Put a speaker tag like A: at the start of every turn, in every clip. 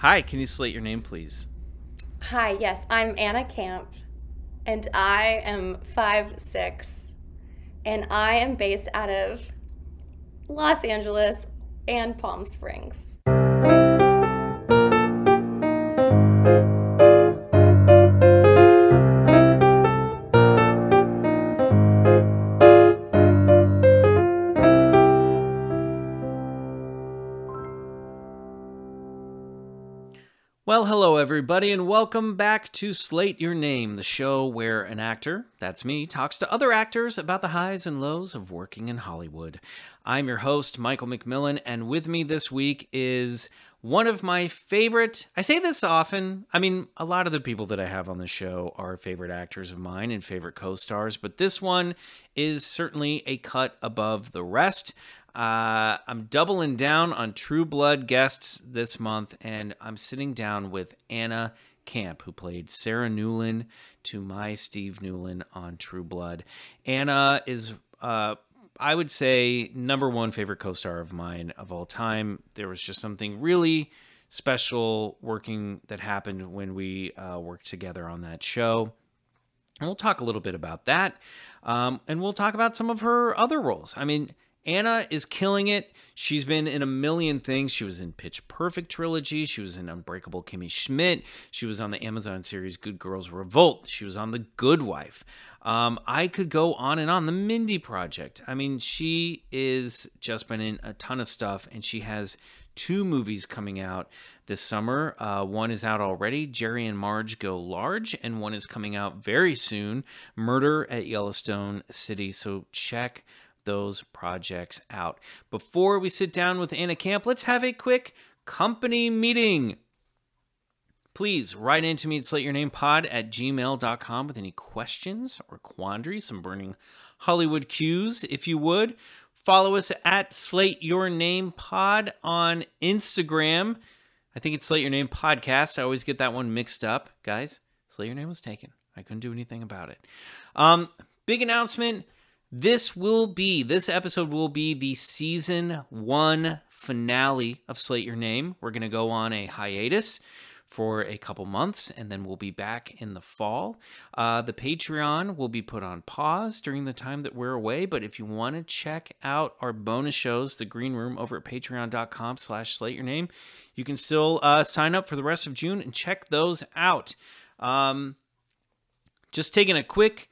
A: Hi, can you slate your name, please?
B: Hi, yes, I'm Anna Camp, and I am five six, and I am based out of Los Angeles and Palm Springs.
A: Everybody, and welcome back to Slate Your Name, the show where an actor, that's me, talks to other actors about the highs and lows of working in Hollywood. I'm your host, Michael McMillian, and with me this week is one of my favorite. I say this often. I mean, a lot of the people that I have on the show are favorite actors of mine and favorite co stars, but this one is certainly a cut above the rest. Uh, I'm doubling down on True Blood guests this month, and I'm sitting down with Anna Camp, who played Sarah Newlin to my Steve Newlin on True Blood. Anna is, uh, I would say, number one favorite co star of mine of all time. There was just something really special working that happened when we uh, worked together on that show. And we'll talk a little bit about that. Um, and we'll talk about some of her other roles. I mean, Anna is killing it. She's been in a million things. She was in Pitch Perfect trilogy. She was in Unbreakable Kimmy Schmidt. She was on the Amazon series Good Girls Revolt. She was on The Good Wife. Um, I could go on and on. The Mindy Project. I mean, she is just been in a ton of stuff, and she has two movies coming out this summer. Uh, one is out already, Jerry and Marge Go Large, and one is coming out very soon, Murder at Yellowstone City. So check those projects out. Before we sit down with Anna Camp, let's have a quick company meeting. Please write into me at slateyournamepod at gmail.com with any questions or quandaries, some burning Hollywood cues, if you would. Follow us at Slate Your Name Pod on Instagram. I think it's Slate Your Name Podcast. I always get that one mixed up. Guys, Slate Your Name was taken. I couldn't do anything about it. Um, big announcement this will be, this episode will be the season one finale of Slate Your Name. We're going to go on a hiatus for a couple months and then we'll be back in the fall. Uh, the Patreon will be put on pause during the time that we're away, but if you want to check out our bonus shows, The Green Room, over at patreon.com slash slate your name, you can still uh, sign up for the rest of June and check those out. Um, just taking a quick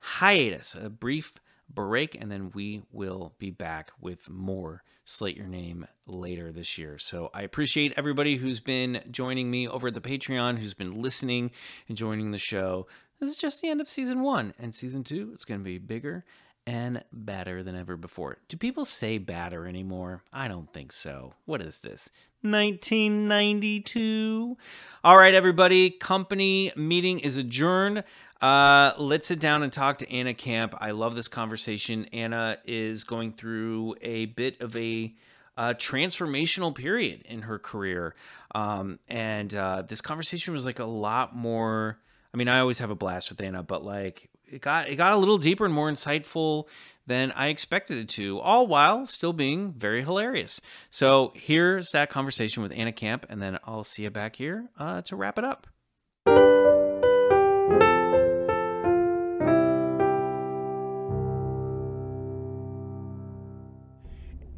A: hiatus, a brief break, and then we will be back with more Slate Your Name later this year. So I appreciate everybody who's been joining me over at the Patreon, who's been listening and joining the show. This is just the end of season one, and season two, it's going to be bigger and better than ever before. Do people say badder anymore? I don't think so. What is this? 1992. All right, everybody. Company meeting is adjourned. Uh, let's sit down and talk to Anna Camp. I love this conversation. Anna is going through a bit of a uh, transformational period in her career. Um, and uh, this conversation was like a lot more. I mean, I always have a blast with Anna, but like it got it got a little deeper and more insightful than I expected it to, all while still being very hilarious. So here's that conversation with Anna Camp, and then I'll see you back here uh, to wrap it up.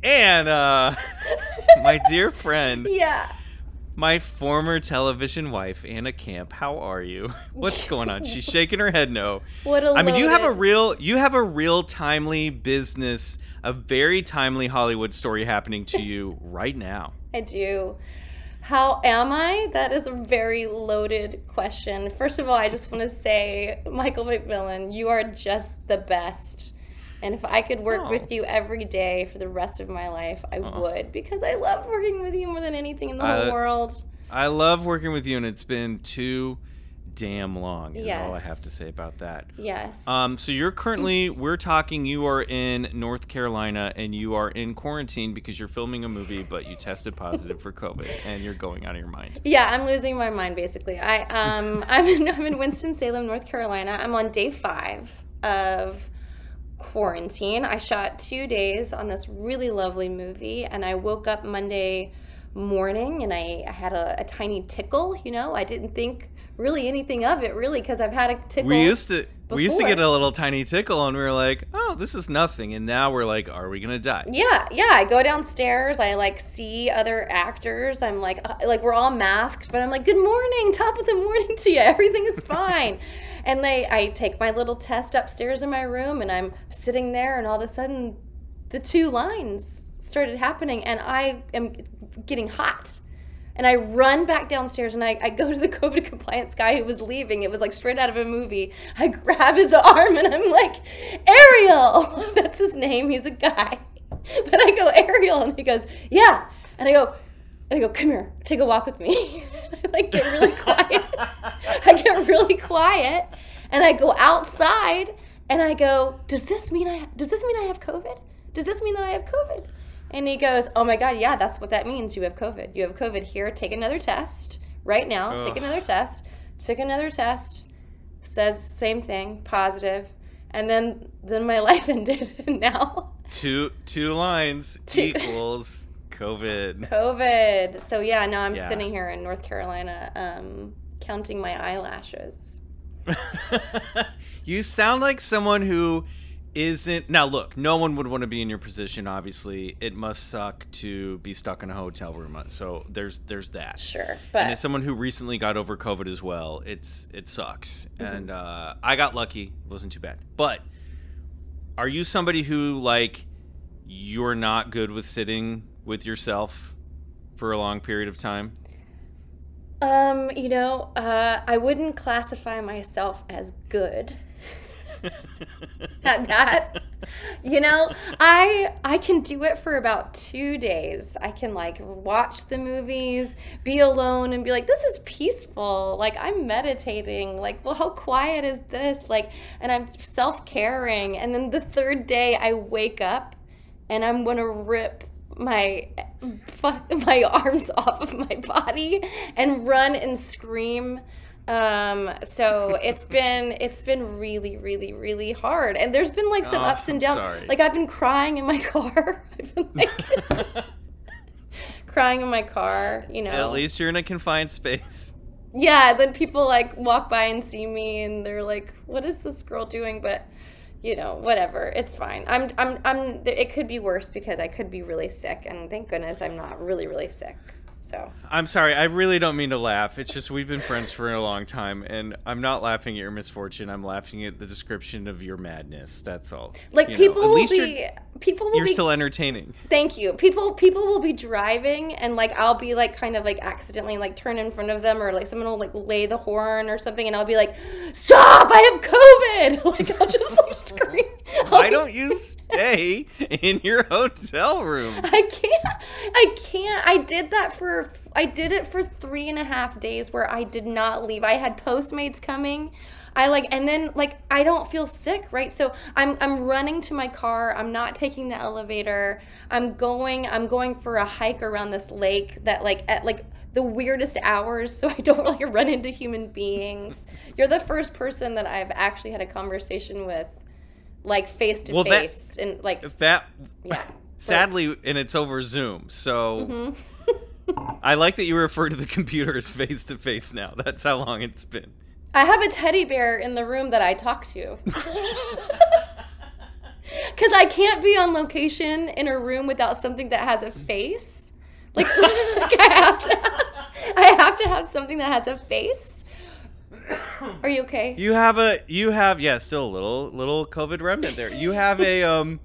A: And uh, my dear friend,
B: Yeah.
A: My former television wife, Anna Camp, how are you? What's going on? She's shaking her head no.
B: What a
A: I mean, you have a real you have a real timely business, a very timely Hollywood story happening to you right now.
B: I do. How am I? That is a very loaded question. First of all, I just want to say, Michael McMillian, you are just the best. And if I could work
A: Oh.
B: with you every day for the rest of my life, I
A: Aw.
B: would because I love working with you more than anything in the
A: I-
B: whole world.
A: I love working with you and it's been too damn long is all I have to say about that.
B: Yes.
A: Um, so you're currently we're talking. You are in North Carolina and you are in quarantine because you're filming a movie, but you tested positive for COVID and you're going out of your mind.
B: Yeah, I'm losing my mind basically. I um I'm in I'm in Winston Salem, North Carolina. I'm on day five of quarantine. I shot two days on this really lovely movie, and I woke up Monday morning and I, I had a, a tiny tickle, you know. I didn't think really anything of it really because I've had a tickle.
A: We used to we used to get a little tiny tickle and we were like, "Oh, this is nothing." And now we're like, "Are we going to die?"
B: Yeah, yeah. I go downstairs. I like see other actors. I'm like, uh, like we're all masked, but I'm like, good morning, top of the morning to you. Everything is fine. and they, I take my little test upstairs in my room, and I'm sitting there, and all of a sudden, the two lines started happening, and I am getting hot. And I run back downstairs and I, I go to the COVID compliance guy who was leaving. It was like straight out of a movie. I grab his arm and I'm like, Ariel! That's his name. He's a guy. But I go, Ariel. And he goes, Yeah. And I go, and I go, come here, take a walk with me. I like get really quiet. I get really quiet and I go outside and I go, does this mean I does this mean I have COVID? Does this mean that I have COVID? And he goes, Oh my God, yeah, that's what that means. You have COVID. You have COVID here. Take another test right now. Take another test. Took another test. Says same thing, positive. And then then my life ended. And now
A: Two two lines
B: Two-
A: equals COVID.
B: COVID. So yeah, now I'm
A: Yeah.
B: sitting here in North Carolina, um, counting my eyelashes.
A: you sound like someone who isn't now look no one would want to be in your position obviously. It must suck to be stuck in a hotel room uh, so there's there's that.
B: Sure,
A: and
B: but
A: as someone who recently got over covid as well it's it sucks.
B: Mm-hmm.
A: and uh, i got lucky it wasn't too bad. But are you somebody who like you're not good with sitting with yourself for a long period of time?
B: Um, you know, uh, I wouldn't classify myself as good at that. You know, I I can do it for about two days. I can like watch the movies, be alone, and be like, "This is peaceful." Like I'm meditating. Like, well, how quiet is this? Like, and I'm self caring. And then the third day, I wake up, and I'm gonna rip my fuck my arms off of my body and run and scream um so it's been it's been really really really hard. And there's been like some
A: Oh,
B: ups and downs. like i've been crying in my car. I've been like crying in my car you know.
A: At least you're in a confined space.
B: Yeah then people like walk by and see me and they're like what is this girl doing? But you know whatever. It's fine. I'm i'm i'm it could be worse because i could be really sick and thank goodness i'm not really really sick so
A: I'm sorry. I really don't mean to laugh. It's just we've been friends for a long time, and I'm not laughing at your misfortune. I'm laughing at the description of your madness. That's all.
B: like
A: You know,
B: people
A: at
B: will be
A: you're,
B: people will
A: you're
B: be
A: still entertaining.
B: thank you people people will be driving and like i'll be like kind of like accidentally like turn in front of them or like someone will like lay the horn or something and i'll be like stop i have covid like i'll just like scream
A: Why
B: I'll-
A: don't you stay in your hotel room?
B: I can't. I can't. I did that for. I did it for three and a half days where I did not leave. I had Postmates coming. I like, and then like I don't feel sick, right? So I'm I'm running to my car. I'm not taking the elevator. I'm going. I'm going for a hike around this lake that like at like the weirdest hours so I don't like run into human beings. You're the first person that I've actually had a conversation with like face to face and like
A: That
B: yeah.
A: sadly, and it's over Zoom. So
B: Mhm.
A: I like that you refer to the computer as face to face now. That's how long it's been.
B: I have a teddy bear in the room that I talk to. Because I can't be on location in a room without something that has a face. Like, like I have to I have to have something that has a face. Are you okay?
A: You have a you have yeah, still a little little COVID remnant there. You have a um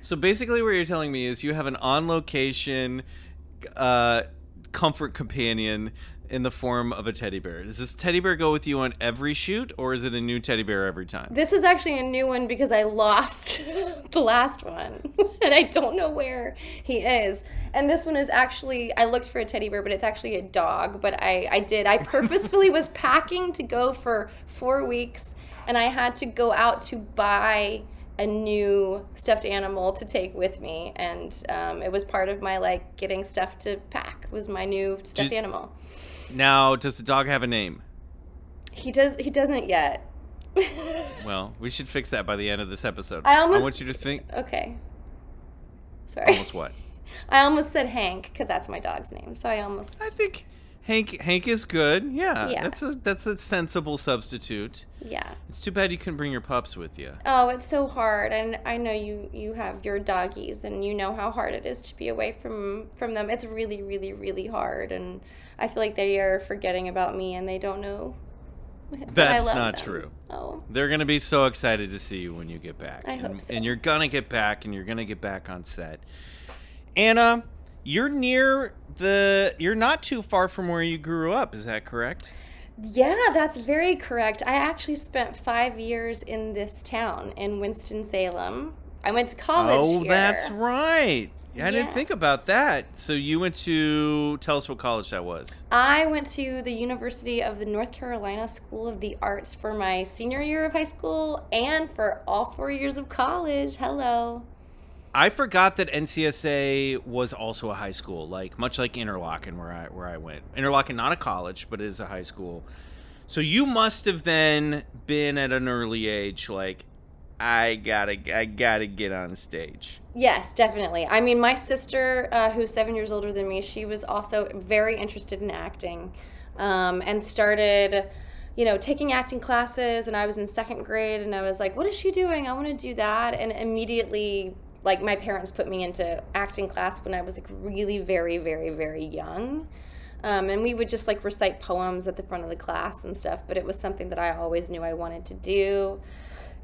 A: So basically what you're telling me is you have an on location uh comfort companion in the form of a teddy bear. Does this teddy bear go with you on every shoot or is it a new teddy bear every time?
B: This is actually a new one because I lost the last one and I don't know where he is. And this one is actually, I looked for a teddy bear, but it's actually a dog. But I, I did, I purposefully was packing to go for four weeks and I had to go out to buy a new stuffed animal to take with me. And um, it was part of my like getting stuff to pack was my new stuffed
A: Did-
B: animal.
A: Now, does the dog have a name?
B: He does, he doesn't yet.
A: Well, we should fix that by the end of this episode.
B: I almost-
A: want you to think
B: okay. Sorry.
A: almost what?
B: I almost said Hank because that's my dog's name. So I almost.
A: I think Hank Hank is good. Yeah,
B: Yeah.
A: that's a that's a sensible substitute.
B: Yeah.
A: It's too bad you couldn't bring your pups with you.
B: Oh, it's so hard, and I know you you have your doggies, and you know how hard it is to be away from from them. It's really, really, really hard, and I feel like they are forgetting about me, and they don't know.
A: That's not
B: them.
A: true.
B: Oh,
A: They're gonna be so excited to see you when you get back.
B: I
A: and,
B: hope so.
A: and you're gonna get back, and you're gonna get back on set. Anna, you're near the. You're not too far from where you grew up. Is that correct?
B: yeah, that's very correct. I actually spent five years in this town in Winston Salem. I went to college.
A: oh,
B: here.
A: that's right. I didn't think about that. So you went to. Tell us what college that was.
B: I went to the University of the North Carolina School of the Arts for my senior year of high school and for all four years of college. Hello.
A: I forgot that NCSA was also a high school, like much like Interlochen, where I where I went. Interlochen, not a college, but it is a high school. So you must have then been at an early age, like I gotta I gotta get on stage.
B: Yes, definitely. I mean, my sister, uh, who's seven years older than me, she was also very interested in acting um, and started, you know, taking acting classes. And I was in second grade and I was like, what is she doing? I want to do that. And immediately, like, my parents put me into acting class when I was like really very, very, very young. Um, and we would just like recite poems at the front of the class and stuff, but it was something that I always knew I wanted to do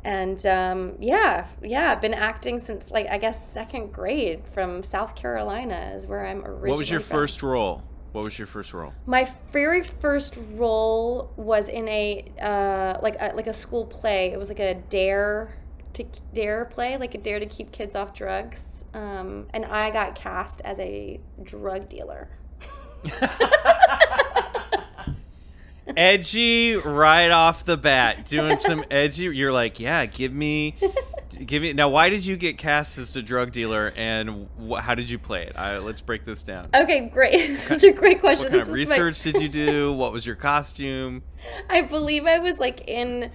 B: and um, yeah yeah i've been acting since like i guess second grade from south carolina is where i'm originally
A: What was your
B: from.
A: first role? What was your first role?
B: my very first role was in a uh, like a, like a school play it was like a dare to dare play like a dare to keep kids off drugs um, and i got cast as a drug dealer
A: edgy right off the bat, doing some edgy. You're like, yeah, give me, give me. Now, why did you get cast as a drug dealer, and wh- how did you play it? I, let's break this down.
B: okay great that's a great question
A: What kind of
B: This is my-
A: research did you do? What was your costume?
B: I believe I was like in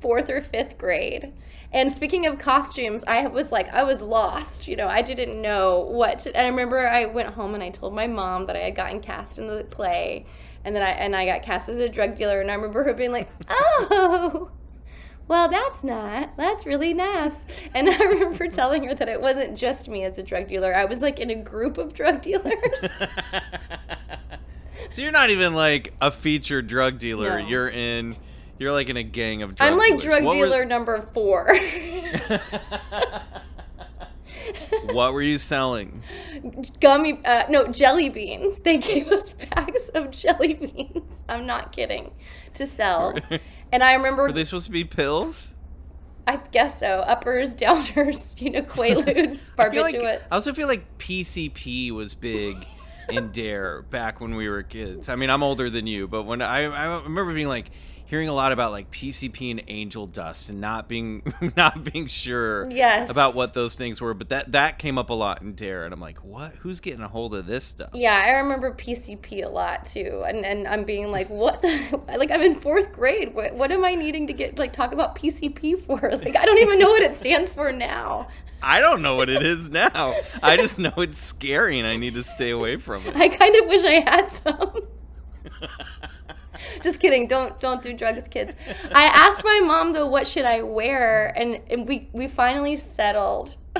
B: fourth or fifth grade. And speaking of costumes, I was like, I was lost. You know, I didn't know what. To, and I remember I went home and I told my mom that I had gotten cast in the play, and then I and I got cast as a drug dealer. And I remember her being like, "Oh, well, that's not. That's really nice." And I remember telling her that it wasn't just me as a drug dealer. I was like in a group of drug dealers.
A: so you're not even like a featured drug dealer.
B: No.
A: You're in. You're like in a gang of drug
B: I'm like
A: dealers.
B: drug
A: What were-
B: dealer number four.
A: what were you selling?
B: gummy uh, no jelly beans they gave us bags of jelly beans i'm not kidding to sell and i remember
A: Were they supposed to be pills?
B: i guess so uppers downers you know quaaludes
A: I like I also feel like PCP was big in Dare back when we were kids. I mean, I'm older than you, but when I I remember being like hearing a lot about like PCP and angel dust and not being not being sure
B: Yes.
A: about what those things were, but that that came up a lot in Dare and I'm like, "What? Who's getting a hold of this stuff?"
B: yeah i remember pcp a lot too and, and i'm being like what the like i'm in fourth grade what, what am i needing to get like talk about pcp for like i don't even know what it stands for now
A: I don't know what it is now. I just know it's scary and I need to stay away from it.
B: i kind of wish i had some Just kidding. Don't don't do drugs, kids. I asked my mom though, what should I wear, and, and we we finally settled.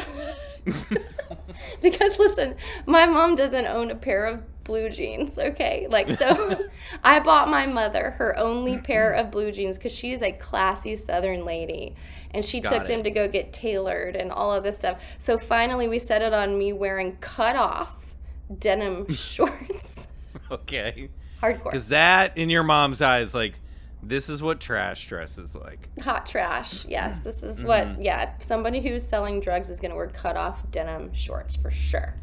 B: because listen, my mom doesn't own a pair of blue jeans. Okay, like so, I bought my mother her only pair of blue jeans because she is a classy Southern lady, and she
A: Got
B: took
A: it.
B: them to go get tailored and all of this stuff. So finally, we settled on me wearing cut off denim shorts.
A: okay.
B: Hardcore.
A: Because that, in your mom's eyes, like, this is what trash dress is like.
B: Hot trash. Yes, this is
A: Mm-hmm.
B: what. Yeah, somebody who's selling drugs is gonna wear cut off denim shorts for sure.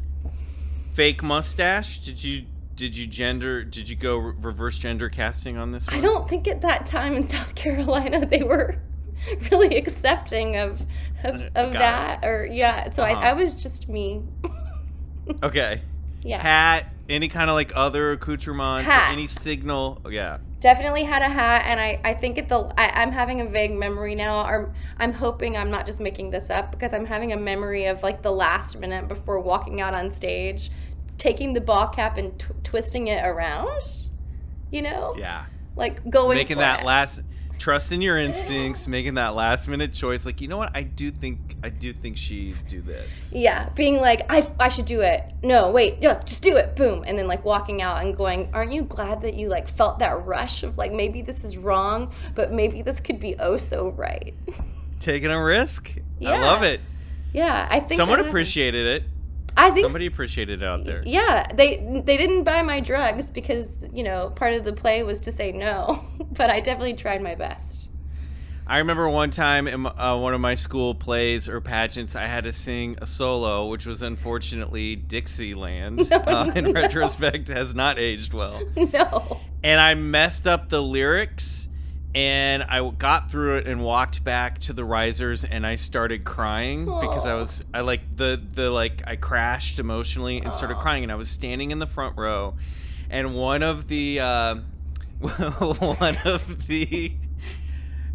A: Fake mustache? Did you did you gender? Did you go re- reverse gender casting on this one?
B: I don't think at that time in South Carolina they were really accepting of of, of
A: Got
B: that or yeah. So
A: Uh-huh.
B: I, I was just me.
A: Okay.
B: Yeah.
A: Hat, any kind of like other accoutrements, or any signal? Oh, yeah.
B: Definitely had a hat, and I, I think at the I, I'm having a vague memory now, or I'm hoping I'm not just making this up because I'm having a memory of like the last minute before walking out on stage, taking the ball cap and tw- twisting it around, you know,
A: Yeah.
B: like going
A: making that
B: it.
A: last trusting your instincts, making that last minute choice. Like, you know what? I do think I do think she do this.
B: Yeah, being like, I, I should do it. No, wait, no, just do it. Boom. And then like walking out and going, aren't you glad that you like felt that rush of like maybe this is wrong, but maybe this could be oh so right.
A: Taking a risk. I love it.
B: yeah, I think
A: Someone appreciated it.
B: I think
A: Somebody appreciated it out there.
B: Yeah, they they didn't buy my drugs because you know part of the play was to say no, but I definitely tried my best.
A: I remember one time in uh, one of my school plays or pageants, I had to sing a solo, which was unfortunately Dixieland.
B: No,
A: uh, in
B: no.
A: retrospect, has not aged well.
B: no.
A: and I messed up the lyrics and I got through it and walked back to the risers and I started crying because I was I like the the like I crashed emotionally and started crying and I was standing in the front row and one of the uh, one of the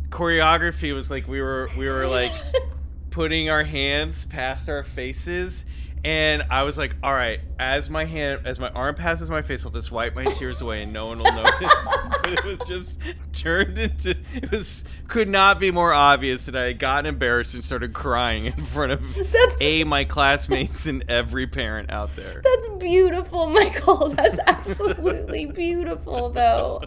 A: choreography was like we were we were like putting our hands past our faces and I was like, all right, as my hand, as my arm passes my face, I'll just wipe my tears away and no one will notice. but it was just turned into, it was, could not be more obvious that I had gotten embarrassed and started crying in front of
B: That's
A: A, my classmates and every parent out there.
B: That's beautiful, Michael. That's absolutely beautiful, though.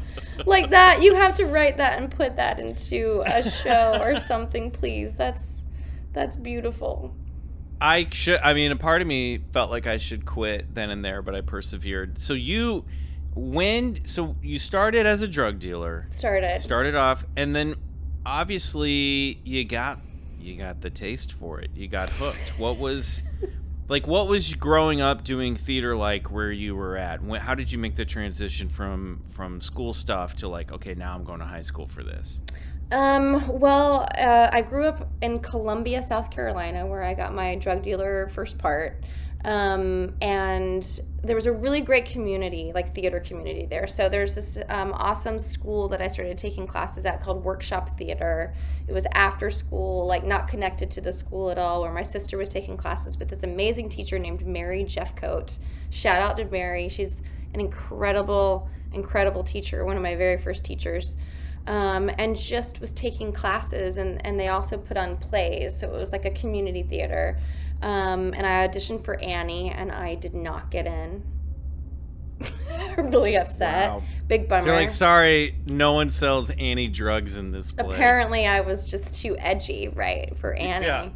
B: Like that, you have to write that and put that into a show or something, please. That's that's beautiful.
A: I should, I mean, a part of me felt like I should quit then and there, but I persevered. So you, when, so you started as a drug dealer.
B: Started.
A: started off and then obviously you got you got the taste for it you got hooked what was like what was growing up doing theater like where you were at when, how did you make the transition from from school stuff to like okay now i'm going to high school for this
B: Um, well, uh, I grew up in Columbia, South Carolina, where I got my drug dealer first part. Um, and there was a really great community, like theater community there. So there's this um, awesome school that I started taking classes at called Workshop Theater. It was after school, like not connected to the school at all, where my sister was taking classes with this amazing teacher named Mary Jeffcoat. Shout out to Mary. She's an incredible, incredible teacher, one of my very first teachers um, and just was taking classes and, and they also put on plays so it was like a community theater. Um, and i auditioned for annie and i did not get in. Really upset.
A: Wow.
B: big bummer.
A: They're like sorry no one sells any drugs in this play.
B: Apparently i was just too edgy right for annie.
A: Yeah.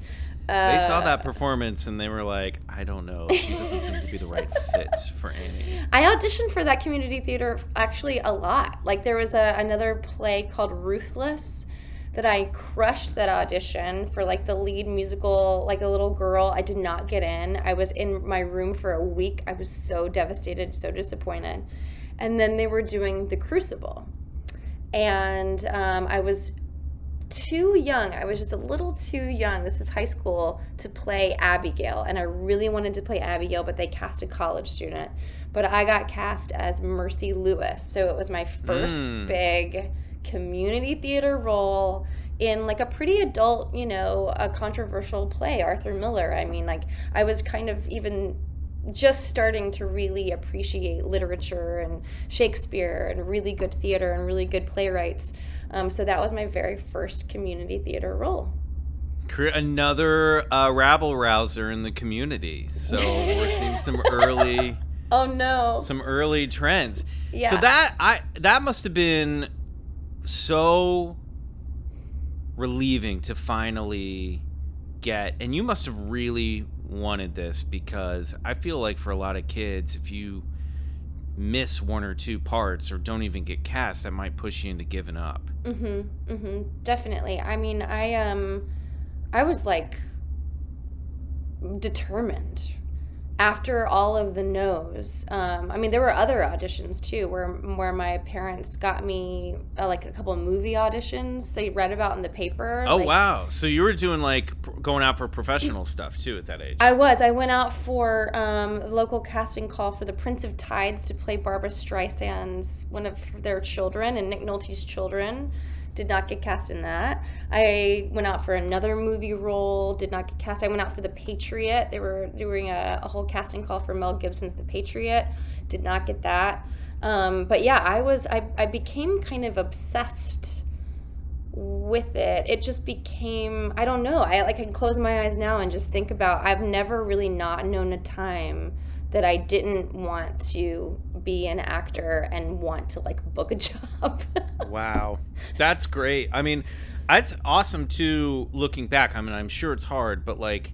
B: Uh,
A: they saw that performance and they were like i don't know she doesn't seem to be the right fit for annie
B: I auditioned for that community theater actually a lot. Like there was a, another play called Ruthless that I crushed that audition for like the lead musical, like a little girl. I did not get in. I was in my room for a week. I was so devastated, so disappointed. And then they were doing The Crucible. And um, I was too young. I was just a little too young. This is high school to play Abigail, and I really wanted to play Abigail, but they cast a college student. But I got cast as Mercy Lewis, so it was my first
A: Mm.
B: big community theater role in like a pretty adult, you know, a controversial play, Arthur Miller. I mean, like I was kind of even just starting to really appreciate literature and Shakespeare and really good theater and really good playwrights. Um, so that was my very first community theater role.
A: Another uh, rabble rouser in the community so we're seeing some early
B: Oh no!
A: some early trends.
B: Yeah.
A: So that I that must have been so relieving to finally get and you must have really wanted this because I feel like for a lot of kids if you miss one or two parts or don't even get cast that might push you into giving up.
B: Mm-hmm. Mm-hmm. Definitely. I mean, I um I was like determined after all of the no's, um, I mean, there were other auditions too, where where my parents got me uh, like a couple of movie auditions they read about in the paper.
A: Oh
B: like,
A: wow! So you were doing like going out for professional stuff too at that age.
B: I was. I went out for um, a local casting call for the Prince of Tides to play Barbra Streisand's one of their children and Nick Nolte's children. Did not get cast in that. I went out for another movie role. Did not get cast. I went out for The Patriot. They were doing a, a whole casting call for Mel Gibson's The Patriot. Did not get that. Um, but yeah, I was. I, I became kind of obsessed with it it just became i don't know i like I can close my eyes now and just think about i've never really not known a time that i didn't want to be an actor and want to like book a job
A: wow, that's great. I mean, that's awesome too. Looking back, I mean, I'm sure it's hard, but like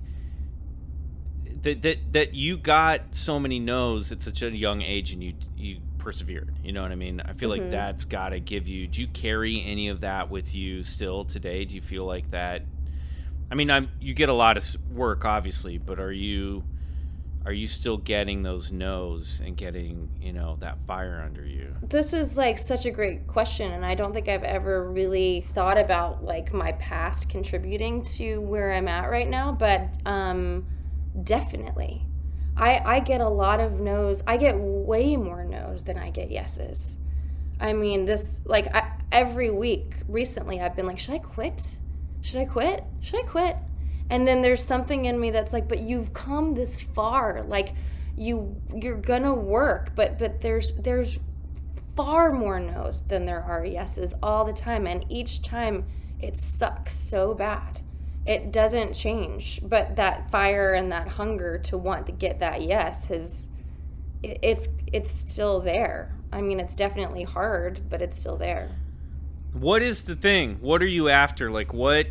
A: that that that you got so many no's at such a young age and you you persevered. You know what I mean? I feel like
B: Mhm.
A: that's got to give you. Do you carry any of that with you still today? Do you feel like that? I mean, I'm you get a lot of work, obviously, but are you are you still getting those no's and getting you know that fire under you?
B: this is like such a great question and i don't think i've ever really thought about like my past contributing to where i'm at right now but um definitely. I i get a lot of no's. I get way more no's than i get yeses. I mean this like I, every week recently i've been like should i quit? Should i quit? Should i quit and then there's something in me that's like but you've come this far. Like you you're gonna work but but there's there's far more no's than there are yeses all the time. And each time it sucks so bad. It doesn't change but that fire and that hunger to want to get that yes has it- it's it's still there. I mean it's definitely hard but it's still there.
A: What is the thing? What are you after? Like, what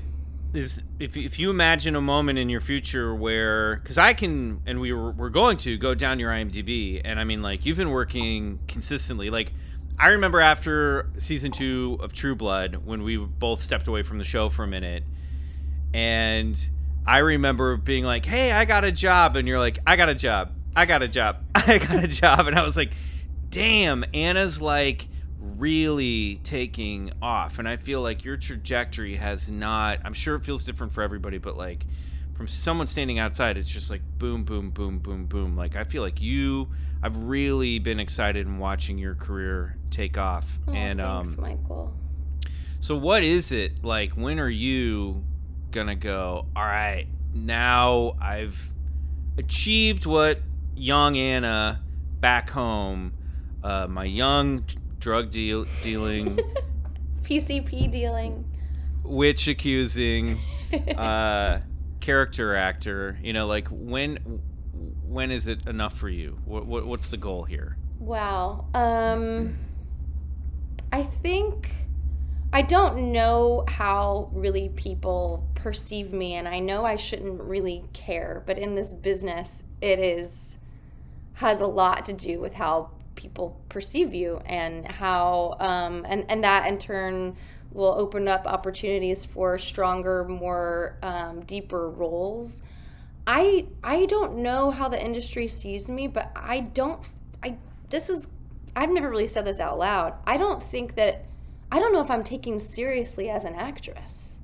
A: is if if you imagine a moment in your future where because I can and we were we're going to go down your IMDb and I mean like you've been working consistently. Like, I remember after season two of True Blood when we both stepped away from the show for a minute, and I remember being like, "Hey, I got a job," and you're like, "I got a job, I got a job, I got a job," and I was like, "Damn, Anna's like." Really taking off. And i feel like your trajectory has not i'm sure it feels different for everybody but like from someone standing outside it's just like boom boom boom boom boom. Like i feel like you i've really been excited in watching your career take off.
B: Oh,
A: and
B: thanks
A: um
B: michael.
A: so what is it like when are you gonna go all right now i've achieved what young anna back home uh, my young drug deal dealing
B: pcp dealing
A: witch accusing uh, character actor you know like when when is it enough for you what, what what's the goal here
B: Wow. Um I think I don't know how really people perceive me and I know I shouldn't really care, but in this business it is has a lot to do with how people perceive you and how um and and that in turn will open up opportunities for stronger more um, deeper roles I I don't know how the industry sees me, but I don't I this is I've never really said this out loud. I don't think that I don't know if I'm taken seriously as an actress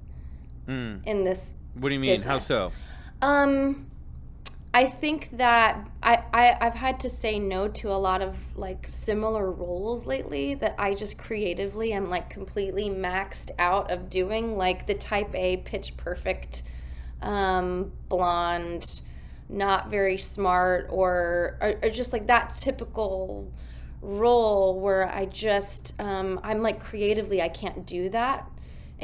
A: Hmm.
B: in this
A: what do you mean how so
B: um I think that I, I I've had to say no to a lot of like similar roles lately that I just creatively am like completely maxed out of doing like the type A pitch perfect um blonde not very smart or or, or just like that typical role where I just um I'm like creatively I can't do that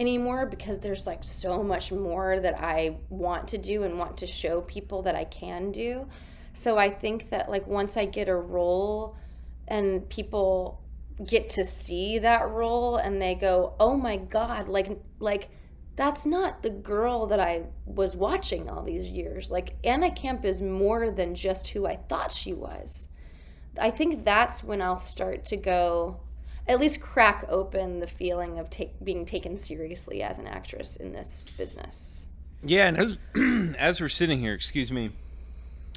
B: anymore because there's like so much more that I want to do and want to show people that I can do. So I think that like once I get a role and people get to see that role and they go, "Oh my god, like like that's not the girl that I was watching all these years. Like Anna Camp is more than just who I thought she was." I think that's when I'll start to go at least crack open the feeling of take, being taken seriously as an actress in this business.
A: Yeah, and as as we're sitting here, excuse me,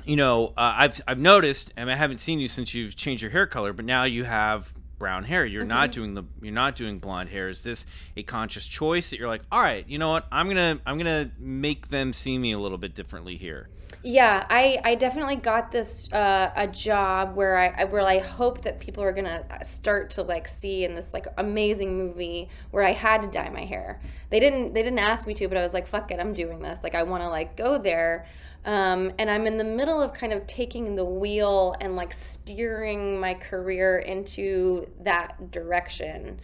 A: you know, uh, I've I've noticed, and I haven't seen you since you've changed your hair color, but now you have brown hair. You're not
B: Mm-hmm.
A: doing the you're not doing blonde hair. Is this a conscious choice that you're like, all right, you know what? I'm gonna I'm gonna make them see me a little bit differently here.
B: Yeah, I, I definitely got this uh, a job where I where I hope that people are gonna start to like see in this like amazing movie where I had to dye my hair. They didn't they didn't ask me to, but I was like, fuck it, I'm doing this. Like I want to like go there, um, and I'm in the middle of kind of taking the wheel and like steering my career into that direction,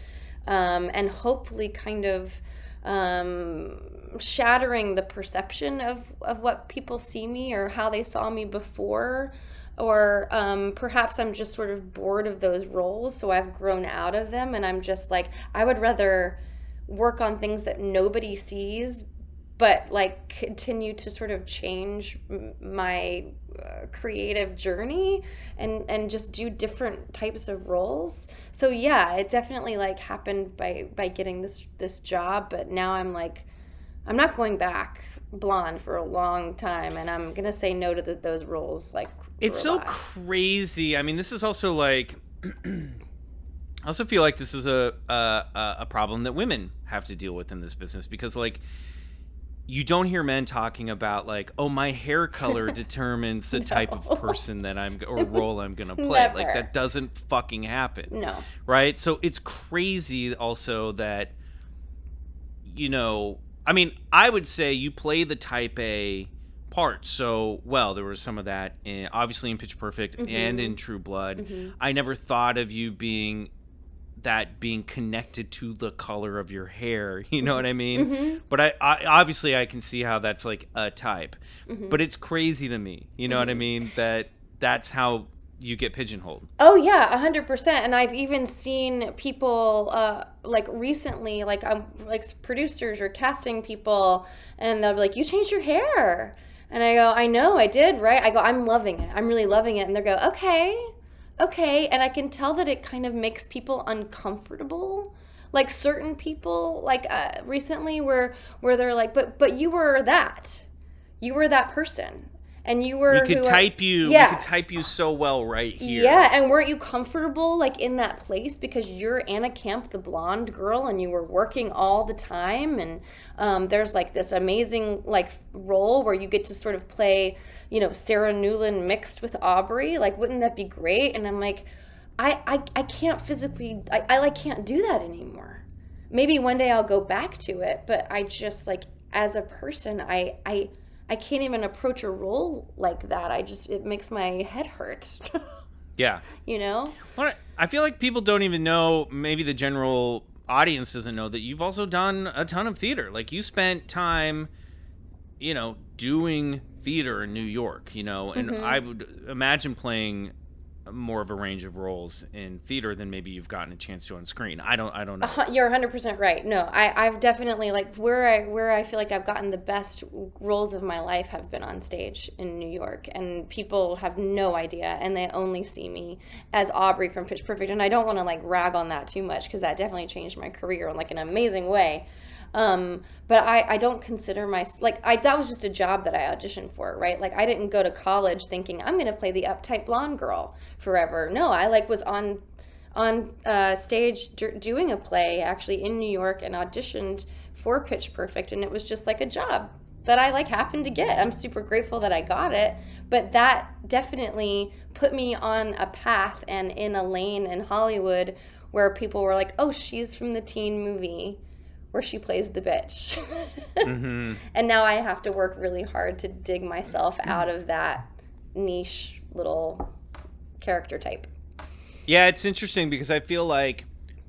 B: um, and hopefully kind of um, shattering the perception of, of what people see me or how they saw me before. Or um, perhaps I'm just sort of bored of those roles, so I've grown out of them, and I'm just like, I would rather work on things that nobody sees, but like continue to sort of change my uh, creative journey and and just do different types of roles so yeah it definitely like happened by by getting this this job but now i'm like i'm not going back blonde for a long time and i'm gonna say no to the, those roles like
A: It's so crazy. I mean, this is also like. I also feel like this is a, a a problem that women have to deal with in this business because like you don't hear men talking about like oh my hair color determines the type of person that I'm or role I'm gonna play like that doesn't fucking happen
B: no
A: right? So it's crazy also that you know, I mean, I would say you play the type A part. So well. There was some of that in, obviously in Pitch Perfect mm-hmm. and in True Blood. Mm-hmm. I never thought of you being that being connected to the color of your hair you know what i mean? Mm-hmm. But I, I obviously i can see how that's like a type. But it's crazy to me you know what i mean? That that's how you get pigeonholed
B: Oh yeah, hundred percent. And I've even seen people uh, like recently, like I'm like producers or casting people, and they'll be like, "You changed your hair," and I go, "I know, I did, right?" I go, "I'm loving it. I'm really loving it," and they go, "Okay, okay," and I can tell that it kind of makes people uncomfortable. Like certain people, like uh, recently, where where they're like, "But but you were that, you were that person." And you were
A: we could
B: I-
A: type you
B: Yeah.
A: we could type you so well right here
B: yeah, and weren't you comfortable like in that place because you're Anna Camp, the blonde girl, and you were working all the time, and um, there's like this amazing like role where you get to sort of play, you know, Sarah Newlin mixed with Aubrey. Like, wouldn't that be great? And I'm like, I I, I can't physically, I, I like can't do that anymore. Maybe one day I'll go back to it, but I just like as a person, I I. I can't even approach a role like that. I just it makes my head hurt.
A: yeah
B: you know?
A: Well, I feel like people don't even know. Maybe the general audience doesn't know that you've also done a ton of theater. Like you spent time, you know, doing theater in New York. You know, and
B: Mm-hmm.
A: I would imagine playing more of a range of roles in theater than maybe you've gotten a chance to on screen. I don't. I don't know.
B: Uh, You're 100% right. No, I, I've definitely like where I where I feel like I've gotten the best roles of my life have been on stage in New York, and people have no idea, and they only see me as Aubrey from Pitch Perfect, and I don't want to like rag on that too much because that definitely changed my career in like an amazing way. Um, but I, I don't consider my like I that was just a job that I auditioned for, right? Like I didn't go to college thinking I'm gonna play the uptight blonde girl forever. No, I like was on on uh, stage d- doing a play actually in New York and auditioned for Pitch Perfect, and it was just like a job that I like happened to get. I'm super grateful that I got it, but that definitely put me on a path and in a lane in Hollywood where people were like, "Oh, she's from the teen movie." Where she plays the bitch.
A: hmm
B: and now I have to work really hard to dig myself out of that niche little character type.
A: Yeah, it's interesting because I feel like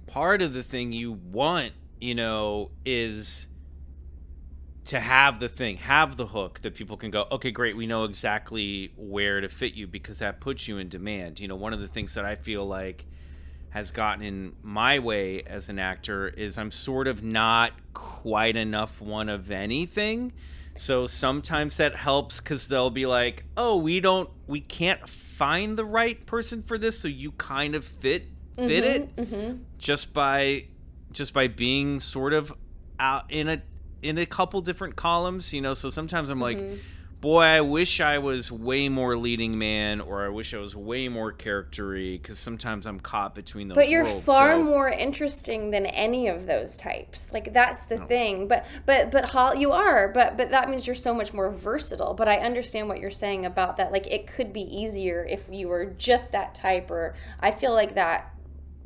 A: part of the thing you want, you know, is to have the thing, have the hook that people can go, okay, great, we know exactly where to fit you because that puts you in demand. You know, one of the things that I feel like has gotten in my way as an actor is I'm sort of not quite enough one of anything. So sometimes that helps because they'll be like, "Oh, we don't, we can't find the right person for this, so you kind of fit fit it
B: Mm-hmm.
A: just by just by being sort of out in a in a couple different columns, you know. So sometimes I'm like, boy, I wish I was way more leading man, or I wish I was way more charactery, because sometimes I'm caught between those.
B: But you're
A: worlds,
B: far
A: so-
B: more interesting than any of those types. Like that's
A: Oh.
B: the thing. But but but Hol- you are. But but that means you're so much more versatile. But I understand what you're saying about that. Like it could be easier if you were just that type. Or I feel like that.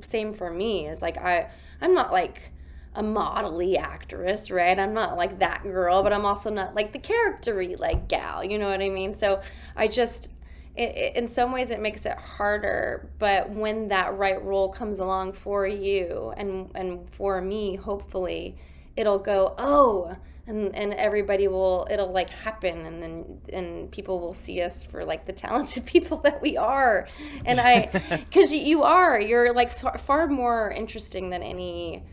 B: Same for me. Is like I I'm not like a modelly actress, right? I'm not like that girl, but I'm also not like the charactery like gal. You know what I mean? So I just it, it, in some ways it makes it harder but when that right role comes along for you and and for me hopefully it'll go oh and and everybody will it'll like happen and then and people will see us for like the talented people that we are and i because you are you're like far, far more interesting than any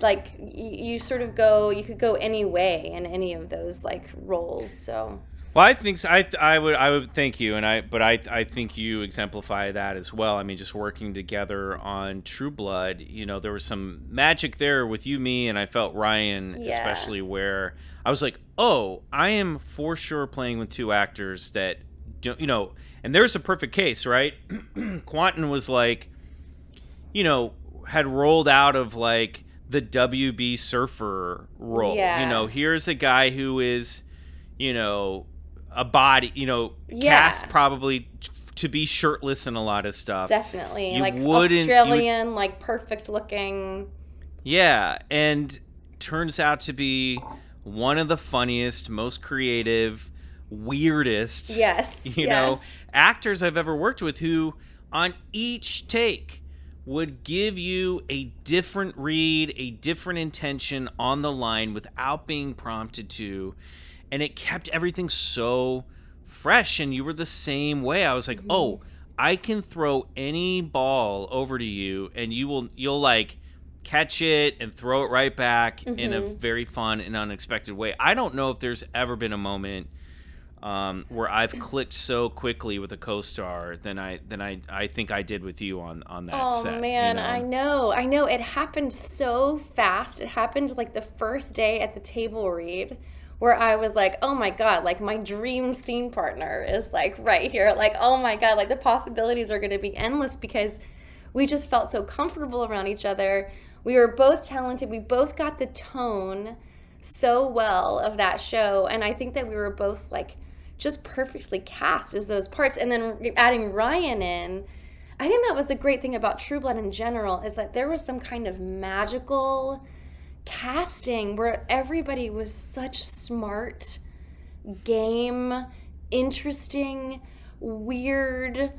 B: like you, sort of go you could go any way in any of those like roles so
A: Well, I think so. I I would I would thank you, and I but I I think you exemplify that as well. I mean, just working together on True Blood, you know, there was some magic there with you, me, and I felt Ryan,
B: Yeah.
A: especially where I was like, oh, I am for sure playing with two actors that don't, you know, and there's a perfect case, right? Kwanten was like, you know, had rolled out of like the WB surfer role. You know, here's a guy who is, you know, a body, you know,
B: Yeah.
A: cast probably t- to be shirtless in a lot of stuff.
B: Definitely.
A: You
B: like
A: you would-
B: Australian, like perfect looking.
A: Yeah, and turns out to be one of the funniest, most creative, weirdest,
B: Yes.
A: you know, actors I've ever worked with who on each take would give you a different read, a different intention on the line without being prompted to. And it kept everything so fresh. And you were the same way. I was like,
B: Mm-hmm.
A: oh, I can throw any ball over to you and you will, you'll like, catch it and throw it right back in a
B: Mhm.
A: very fun and unexpected way. I don't know if there's ever been a moment um, where I've clicked so quickly with a co-star than I than I I think I did with you on on that
B: Oh
A: set. you
B: man,
A: know?
B: I know. I know. It happened so fast. It happened like the first day at the table read where I was like, oh my God, like my dream scene partner is like right here. Like, oh my God, like the possibilities are going to be endless because we just felt so comfortable around each other. We were both talented. We both got the tone so well of that show. And I think that we were both like just perfectly cast as those parts. And then adding Ryan in, I think that was the great thing about True Blood in general is that there was some kind of magical casting where everybody was such smart, game, interesting, weird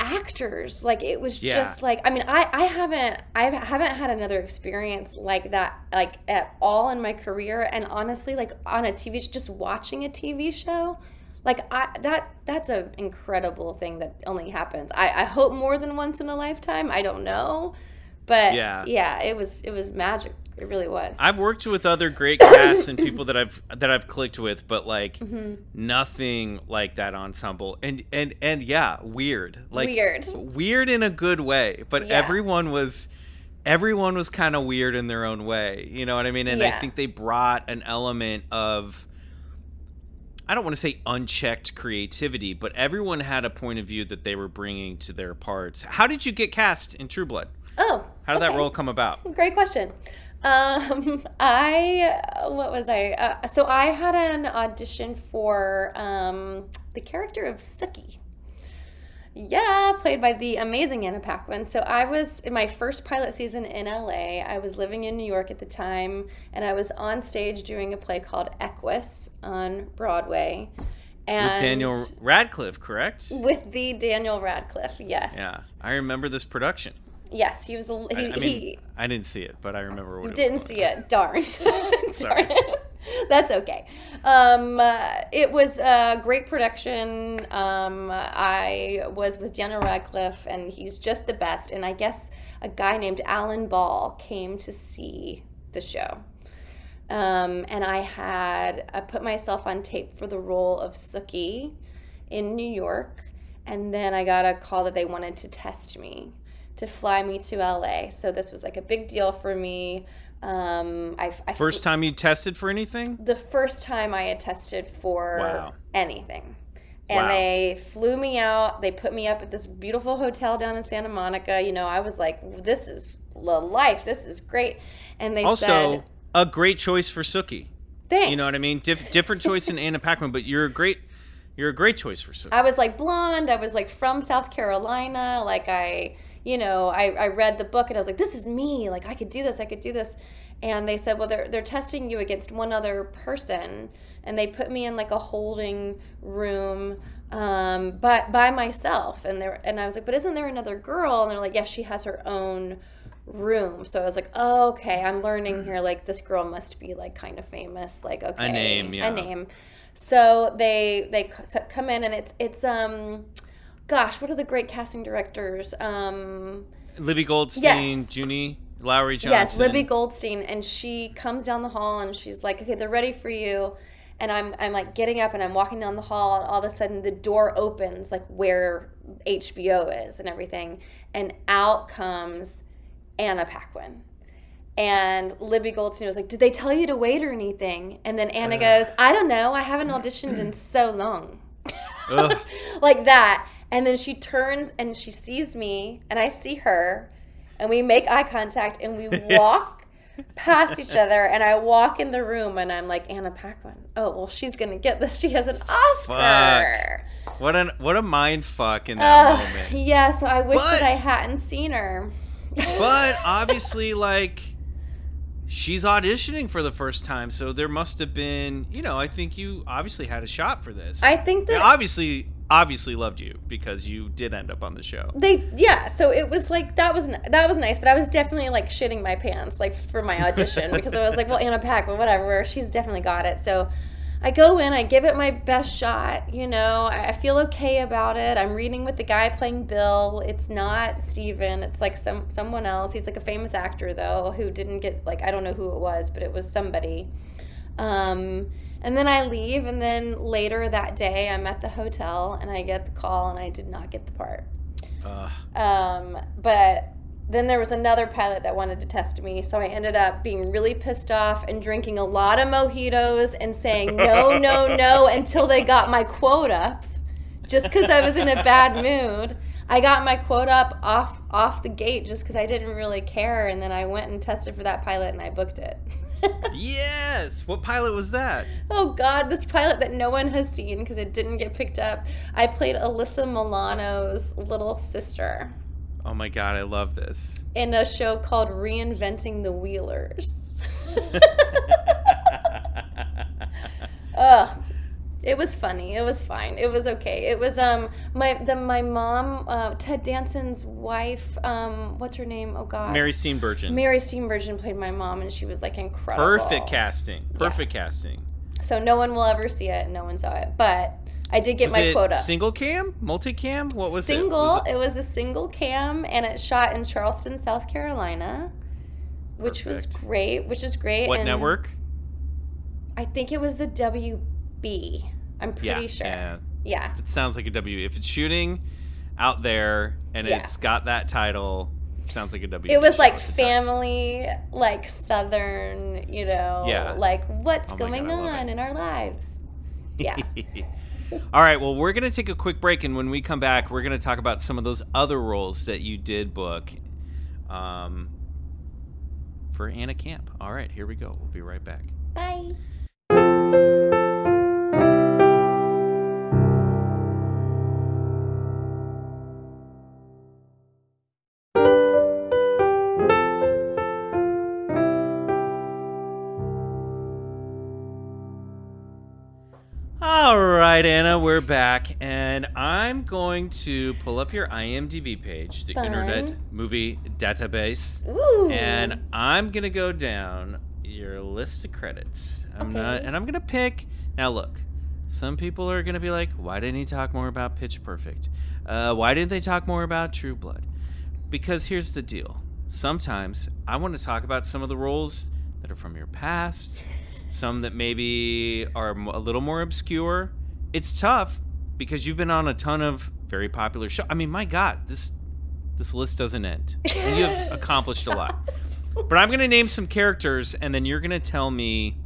B: actors like it was
A: Yeah.
B: just like i mean i i haven't i haven't had another experience like that like at all in my career and honestly like on a tv just watching a tv show like i that that's an incredible thing that only happens i i hope more than once in a lifetime i don't know but
A: Yeah.
B: yeah it was it was magic it really was
A: I've worked with other great casts and people that I've that I've clicked with, but like
B: Mm-hmm.
A: nothing like that ensemble. And and and yeah, weird. Like
B: weird
A: weird in a good way, but
B: Yeah.
A: everyone was everyone was kind of weird in their own way. You know what I mean? And I think they brought an element of I don't want to say unchecked creativity, but everyone had a point of view that they were bringing to their parts. How did you get cast in True Blood?
B: oh
A: How did that role come about?
B: Great question. Um, I what was I? Uh, so I had an audition for um, the character of Sookie. Yeah, played by the amazing Anna Paquin. So I was in my first pilot season in LA. I was living in New York at the time, and I was on stage doing a play called Equus on Broadway. And
A: With Daniel Radcliffe, correct?
B: with the Daniel Radcliffe, yes.
A: Yeah, I remember this production.
B: Yes, he was. He,
A: I, I mean,
B: he
A: I didn't see it, but I remember what it
B: Didn't see it. Darn.
A: Sorry.
B: Darn it. That's okay. Um, uh, it was a great production. Um, I was with Daniel Radcliffe, and he's just the best. And I guess a guy named Alan Ball came to see the show. Um, and I had I put myself on tape for the role of Sookie in New York, and then I got a call that they wanted to test me to fly me to LA. So this was like a big deal for me. Um, I, I
A: First time you tested for anything?
B: the first time I had tested for
A: Wow.
B: anything. And
A: Wow.
B: they flew me out. They put me up at this beautiful hotel down in Santa Monica. You know, I was like, this is the life. This is great. And they
A: Also,
B: said,
A: a great choice for Sookie.
B: thanks.
A: You know what I mean? Dif- different choice than Anna Paquin, but you're a great you're a great choice for Sookie.
B: I was like blonde. I was like from South Carolina. Like I, you know, I, I read the book and I was like, this is me. Like I could do this. I could do this. And they said, well, they're they're testing you against one other person, and they put me in like a holding room, um, but by myself. And there, and I was like, but isn't there another girl? And they're like, yes, she has her own room. So I was like, oh, okay, I'm learning here. Like this girl must be like kind of famous. Like okay, a
A: name, yeah.
B: a name. So they they come in and it's it's um, gosh, what are the great casting directors? Um,
A: Libby Goldstein,
B: Yes.
A: Junie Lowry Johnson.
B: yes, Libby Goldstein, and she comes down the hall and she's like, okay, they're ready for you. And I'm, I'm like getting up and I'm walking down the hall, and all of a sudden the door opens, like where HBO is and everything. And out comes Anna Paquin. And Libby Goldstein was like, Did they tell you to wait or anything? And then Anna goes, I don't know. I haven't auditioned in so long. Like that. And then she turns and she sees me, and I see her, and we make eye contact and we walk past each other. And I walk in the room, and I'm like, Anna Paquin. Oh, well, she's going to get this. She has an Oscar.
A: What an what a mind fuck in that
B: Ugh,
A: moment.
B: yeah, so I wish
A: But-
B: that I hadn't seen her.
A: But obviously, like, she's auditioning for the first time, so there must have been, you know, I think you obviously had a shot for this.
B: I think that
A: obviously, obviously loved you because you did end up on the show.
B: they yeah so it was like that was that was nice but i was definitely like shitting my pants like for my audition because i was like well anna pack well whatever she's definitely got it. So i go in i give it my best shot you know i feel okay about it. I'm reading with the guy playing bill. It's not Stephen it's like some someone else. He's like a famous actor though who didn't get like i don't know who it was but it was somebody. Um, and then I leave, and then later that day, I'm at the hotel and I get the call, and I did not get the part.
A: Ugh.
B: Um, but then there was another pilot that wanted to test me, so I ended up being really pissed off and drinking a lot of mojitos and saying no, no, no until they got my quote up, just because I was in a bad mood. I got my quote up off off the gate just because I didn't really care, and then I went and tested for that pilot and I booked it.
A: yes. What pilot was that?
B: Oh God, this pilot that no one has seen because it didn't get picked up. I played Alyssa Milano's little sister
A: Oh my god, I love this.
B: in a show called Reinventing the Wheelers. Ugh. It was funny. It was fine. It was okay. It was um my the my mom uh, Ted Danson's wife um what's her name? Oh God.
A: Mary Steenburgen.
B: Mary Steenburgen played my mom and she was like incredible.
A: Perfect casting. Perfect casting.
B: So no one will ever see it. No one saw it, but I did get
A: Was
B: my
A: it
B: quota.
A: single cam? Multicam? What was
B: single.
A: it? Was
B: It? was a single cam, and it shot in Charleston, South Carolina, which was great. Which is great.
A: What
B: and
A: network?
B: I think it was the WB. I'm pretty
A: yeah,
B: sure.
A: Yeah.
B: Yeah.
A: It sounds like a W. If it's shooting out there and
B: Yeah.
A: it's got that title, sounds like a W.
B: It was like
A: the time.
B: family, like southern, you know,
A: Yeah.
B: like what's
A: Oh
B: going
A: God,
B: on in our lives. Yeah.
A: All right, well, we're going to take a quick break, and when we come back, we're going to talk about some of those other roles that you did book um, for Anna Camp. All right, here we go. We'll be right back.
B: Bye.
A: Right, Anna, we're back, and I'm going to pull up your IMDb page, the. Internet Movie Database,
B: Ooh.
A: and I'm gonna go down your list of credits. I'm not,
B: Okay.
A: and I'm gonna pick. Now, look, some people are gonna be like, "Why didn't he talk more about Pitch Perfect? Uh, why didn't they talk more about True Blood?" Because here's the deal. Sometimes I want to talk about some of the roles that are from your past, some that maybe are a little more obscure. It's tough because you've been on a ton of very popular shows. I mean, my God, this this list doesn't end. And you have accomplished a lot. But I'm going to name some characters, and then you're going to tell me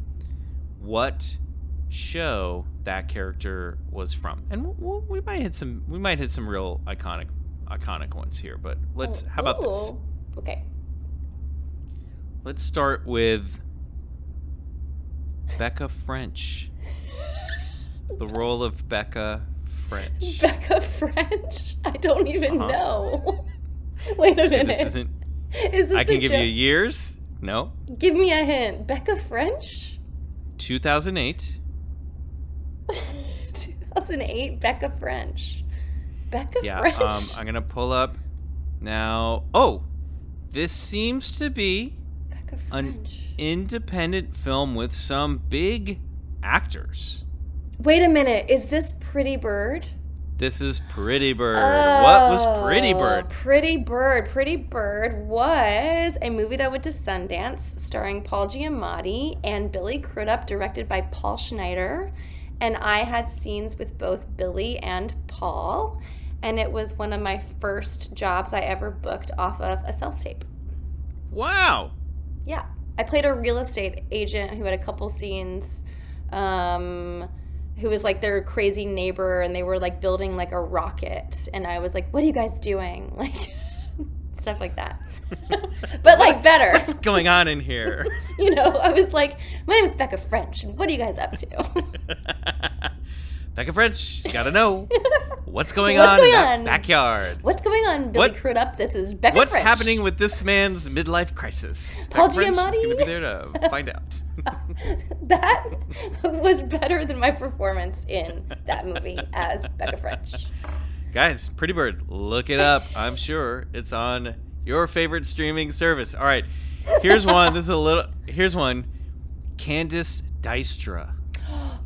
A: what show that character was from. And we'll, we might hit some. We might hit some real iconic, iconic ones here. But let's. Oh, how about this?
B: Okay.
A: Let's start with Becca French. The role of Becca French.
B: Becca French. I don't even
A: Uh-huh.
B: know. Wait a minute.
A: this isn't.
B: Is this
A: I can give you years. No.
B: Give me a hint. Becca French?
A: 2008.
B: 2008. Becca French. Becca
A: Yeah.
B: French.
A: Um, I'm gonna pull up now. Oh, this seems to be
B: Becca
A: an independent film with some big actors.
B: Wait a minute. Is this Pretty Bird?
A: This is Pretty Bird. what was Pretty
B: Oh,
A: Bird?
B: Pretty Bird. Pretty Bird was a movie that went to Sundance starring Paul Giamatti and Billy Crudup, directed by Paul Schneider. And I had scenes with both Billy and Paul. And it was one of my first jobs I ever booked off of a self tape.
A: Wow.
B: Yeah. I played a real estate agent who had a couple scenes. Um, who was like their crazy neighbor and they were like building like a rocket and I was like, What are you guys doing? Like stuff like that. but like better.
A: What's going on in here?
B: you know, I was like, My name is Becca French and what are you guys up to?
A: Becca French, she's got to know what's going
B: What's
A: on
B: going
A: in that
B: on?
A: backyard.
B: What's going on, Billy
A: What-
B: Crudup? This is Becca
A: What's
B: French.
A: What's happening with this man's midlife crisis?
B: Paul
A: Becca French is going to be there to find out.
B: that was better than my performance in that movie as Becca French.
A: Guys, Pretty Bird, look it up. I'm sure it's on your favorite streaming service. All right, here's one. This is a little. Here's one. Candice Dykstra.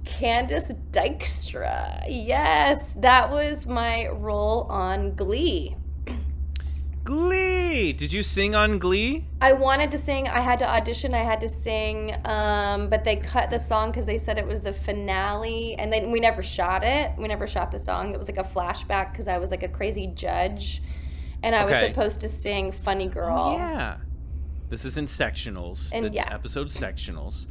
B: Candice Dykstra. Yes, that was my role on Glee.
A: Glee. Did you sing on Glee?
B: I wanted to sing. I had to audition. I had to sing, um, but they cut the song because they said it was the finale, and then we never shot it. We never shot the song. It was like a flashback because I was like a crazy judge, and I was supposed to sing "Funny Girl."
A: Oh, yeah. This is in sectionals.
B: And
A: the
B: yeah.
A: episode sectionals.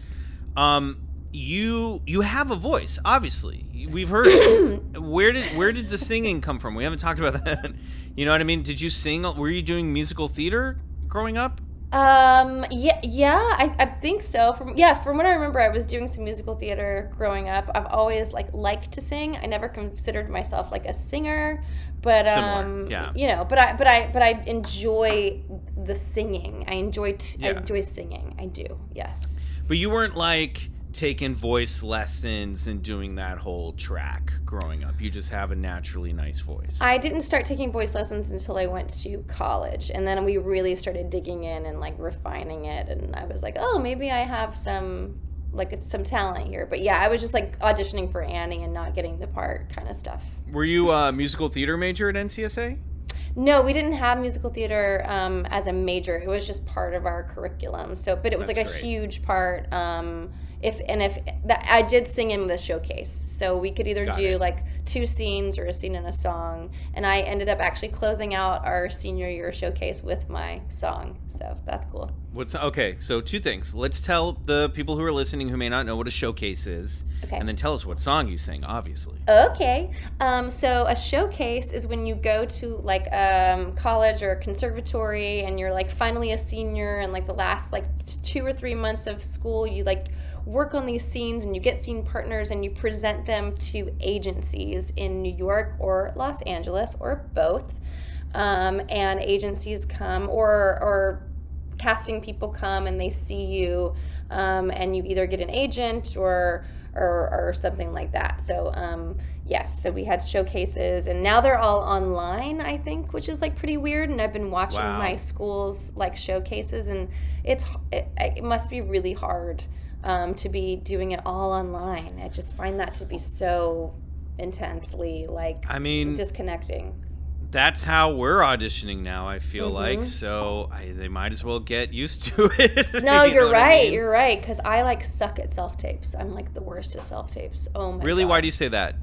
A: Um, you you have a voice, obviously. We've heard. it. where did where did the singing come from? We haven't talked about that. You know what I mean? Did you sing? Were you doing musical theater growing up?
B: Um. Yeah. Yeah. I, I think so. From yeah. From what I remember, I was doing some musical theater growing up. I've always like liked to sing. I never considered myself like a singer, but
A: Similar,
B: um.
A: yeah.
B: You know. But I. But I. But I enjoy the singing. I enjoy. T- I
A: Yeah.
B: enjoy singing. I do. Yes.
A: But you weren't like taking voice lessons and doing that whole track growing up. You just have a naturally nice voice.
B: I didn't start taking voice lessons until I went to college, and then we really started digging in and like refining it. And I was like, oh, maybe I have some like it's some talent here. But yeah, I was just like auditioning for Annie and not getting the part, kind of stuff.
A: Were you a musical theater major at NCSA?
B: No, we didn't have musical theater um, as a major. It was just part of our curriculum. So, but it was
A: That's
B: like a
A: great.
B: huge part. Um, if and if that I did sing in the showcase, so we could either
A: Got
B: do
A: it.
B: like two scenes or a scene and a song. And I ended up actually closing out our senior year showcase with my song. So that's cool.
A: What's okay? So two things. Let's tell the people who are listening who may not know what a showcase is,
B: Okay.
A: and then tell us what song you sing. Obviously.
B: Okay. Um, so a showcase is when you go to like um, college or conservatory and you're like finally a senior and like the last like t- two or three months of school, you like work on these scenes and you get scene partners and you present them to agencies in New York or Los Angeles or both. Um, and agencies come or or casting people come and they see you um, and you either get an agent or or, or something like that. So um, yes so we had showcases and now they're all online i think which is like pretty weird and i've been watching
A: Wow.
B: my schools like showcases and it's it, it must be really hard um, to be doing it all online. I just find that to be so intensely like
A: I mean,
B: disconnecting
A: that's how we're auditioning now. I feel like
B: Mhm.
A: so. I, they might as well get used to it.
B: No,
A: you
B: you're,
A: what I
B: right.
A: mean?
B: You're right. Because I like suck at self tapes. I'm like the worst at self tapes. Oh my
A: really.
B: God.
A: Why do you say that?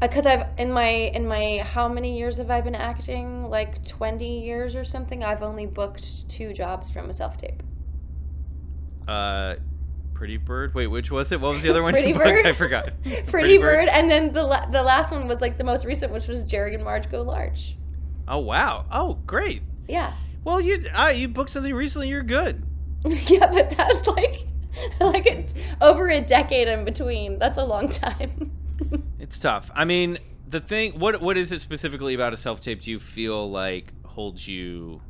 B: because I've in my in my how many years have I been acting? Like twenty years or something. I've only booked two jobs from a self tape.
A: Uh, Pretty Bird. Wait, which was it? What was the other one?
B: Pretty
A: you booked?
B: Bird.
A: I forgot.
B: Pretty, Bird. and then the la- the last one was like the most recent, which was Jerry and Marge Go Large.
A: Oh wow. Oh great.
B: Yeah,
A: Well, you uh, you booked something recently. You're good.
B: yeah, but that's like like a, over a decade in between. That's a long time.
A: It's tough. I mean, the thing. What what is it specifically about a self tape? Do you feel like holds you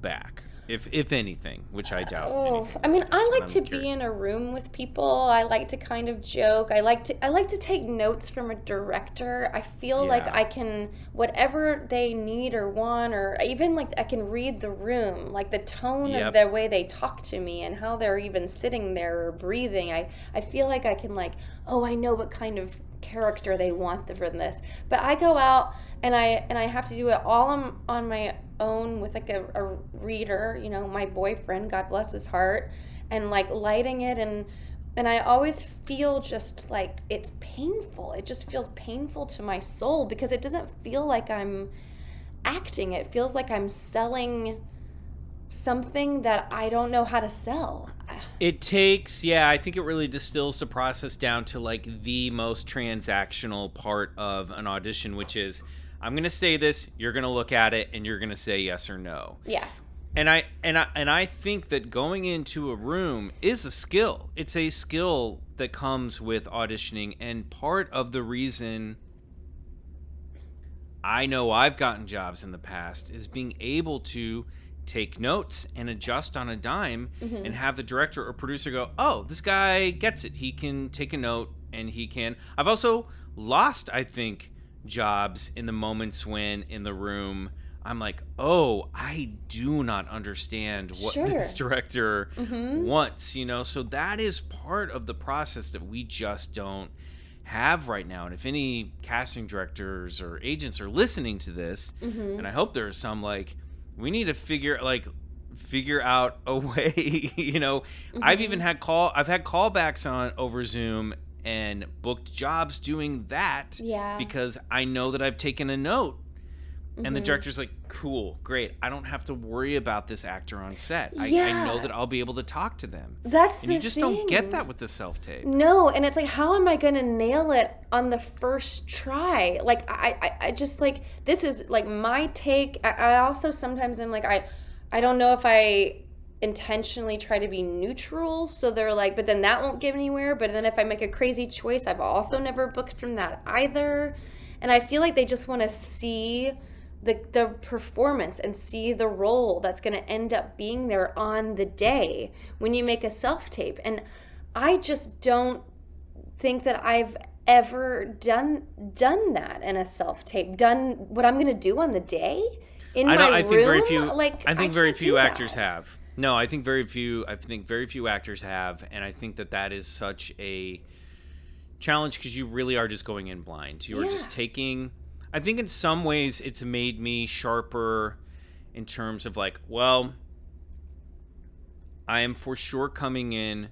A: back, if if anything? Which I doubt.
B: Oh. I mean, I like to
A: I'm
B: be
A: curious.
B: in a room with people. I like to kind of joke. I like to I like to take notes from a director. I feel like I can whatever they need or want or even like I can read the room, like the tone
A: Yep.
B: of the way they talk to me and how they're even sitting there or breathing. I I feel like I can like, oh, I know what kind of character they want from this. But I go out and I and I have to do it all on, on my own with like a, a reader, you know, my boyfriend, God bless his heart, and like lighting it and and I always feel just like it's painful. It just feels painful to my soul because it doesn't feel like I'm acting. It feels like I'm selling something that I don't know how to sell.
A: It takes, yeah, I think it really distills the process down to like the most transactional part of an audition, which is I'm going to say this, you're going to look at it, and you're going to say yes or no.
B: Yeah.
A: And I and I and I think that going into a room is a skill. It's a skill that comes with auditioning, and part of the reason I know I've gotten jobs in the past is being able to take notes and adjust on a dime and have the director or producer go, "Oh, this guy gets it. He can take a note and he can." I've also lost, I think, jobs in the moments when in the room I'm like, "Oh, I do not understand what
B: Sure.
A: this director
B: Mhm.
A: wants," you know? So that is part of the process that we just don't have right now. And if any casting directors or agents are listening to this,
B: Mhm.
A: and I hope there are some like we need to figure like figure out a way, you know. I've
B: Mhm.
A: even had call I've had callbacks on over Zoom and booked jobs doing that
B: Yeah.
A: because I know that I've taken a note and the
B: Mhm.
A: director's like, "Cool, great. I don't have to worry about this actor on set. I, I know that I'll be able to talk to them."
B: That's
A: And
B: the
A: you just don't get that with the self tape.
B: No, and it's like, how am I going to nail it on the first try? Like, I, I, I just like this is like my take. I, I also sometimes am like, I, I don't know if I intentionally try to be neutral. So they're like, but then that won't get anywhere. But then if I make a crazy choice, I've also never booked from that either. And I feel like they just want to see the the performance and see the role that's going to end up being there on the day when you make a self tape. And I just don't think that I've ever done done that in a self tape. Done what I'm going to do on the day in
A: I
B: my.
A: I think very few.
B: Like
A: I think very few actors
B: that.
A: have. No, I think very few. I think very few actors have, and I think that that is such a challenge because you really are just going in blind. You are
B: Yeah.
A: just taking. I think in some ways it's made me sharper in terms of like, well, I am for sure coming in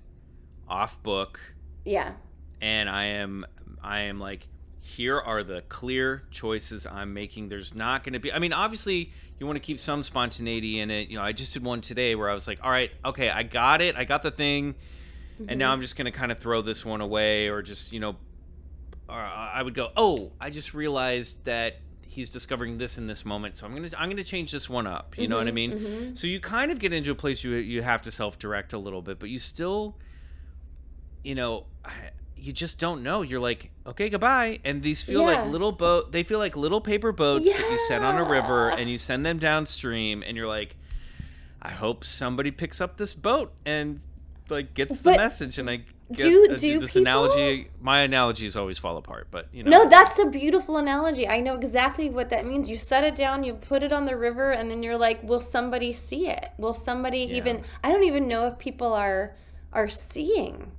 A: off book
B: Yeah.
A: and I am I am like here are the clear choices I'm making. There's not going to be I mean obviously you want to keep some spontaneity in it. You know, I just did one today where I was like, "All right, okay, I got it. I got the thing." And now mm-hmm. I'm just going to kind of throw this one away or just, you know, or I would go, "Oh, I just realized that he's discovering this in this moment, so I'm going to I'm going to change this one up." You know what I
B: Mhm,
A: mean?
B: mhm.
A: So you kind of get into a place you you have to self-direct a little bit, but you still you know, you just don't know. You're like, "Okay, goodbye." And these feel
B: Yeah.
A: like little boat they feel like little paper boats that you set on a river and you send them downstream and you're like, "I hope somebody picks up this boat and like gets the
B: But
A: message." And I get
B: do-
A: uh,
B: do
A: this
B: people-
A: analogy my analogies always fall apart, but you know.
B: No, that's a beautiful analogy. I know exactly what that means. You set it down, you put it on the river, and then you're like, will somebody see it? Will somebody
A: Yeah.
B: even I don't even know if people are are seeing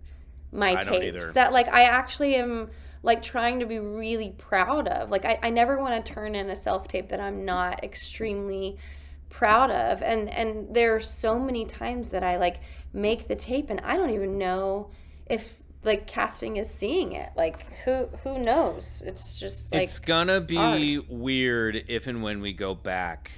B: my
A: I
B: tapes. That like I actually am like trying to be really proud of. Like I, I never want to turn in a self tape that I'm not extremely proud of. And and there are so many times that I like make the tape and I don't even know if like casting is seeing it. Like who who knows? It's just like
A: it's gonna be weird if and when we go back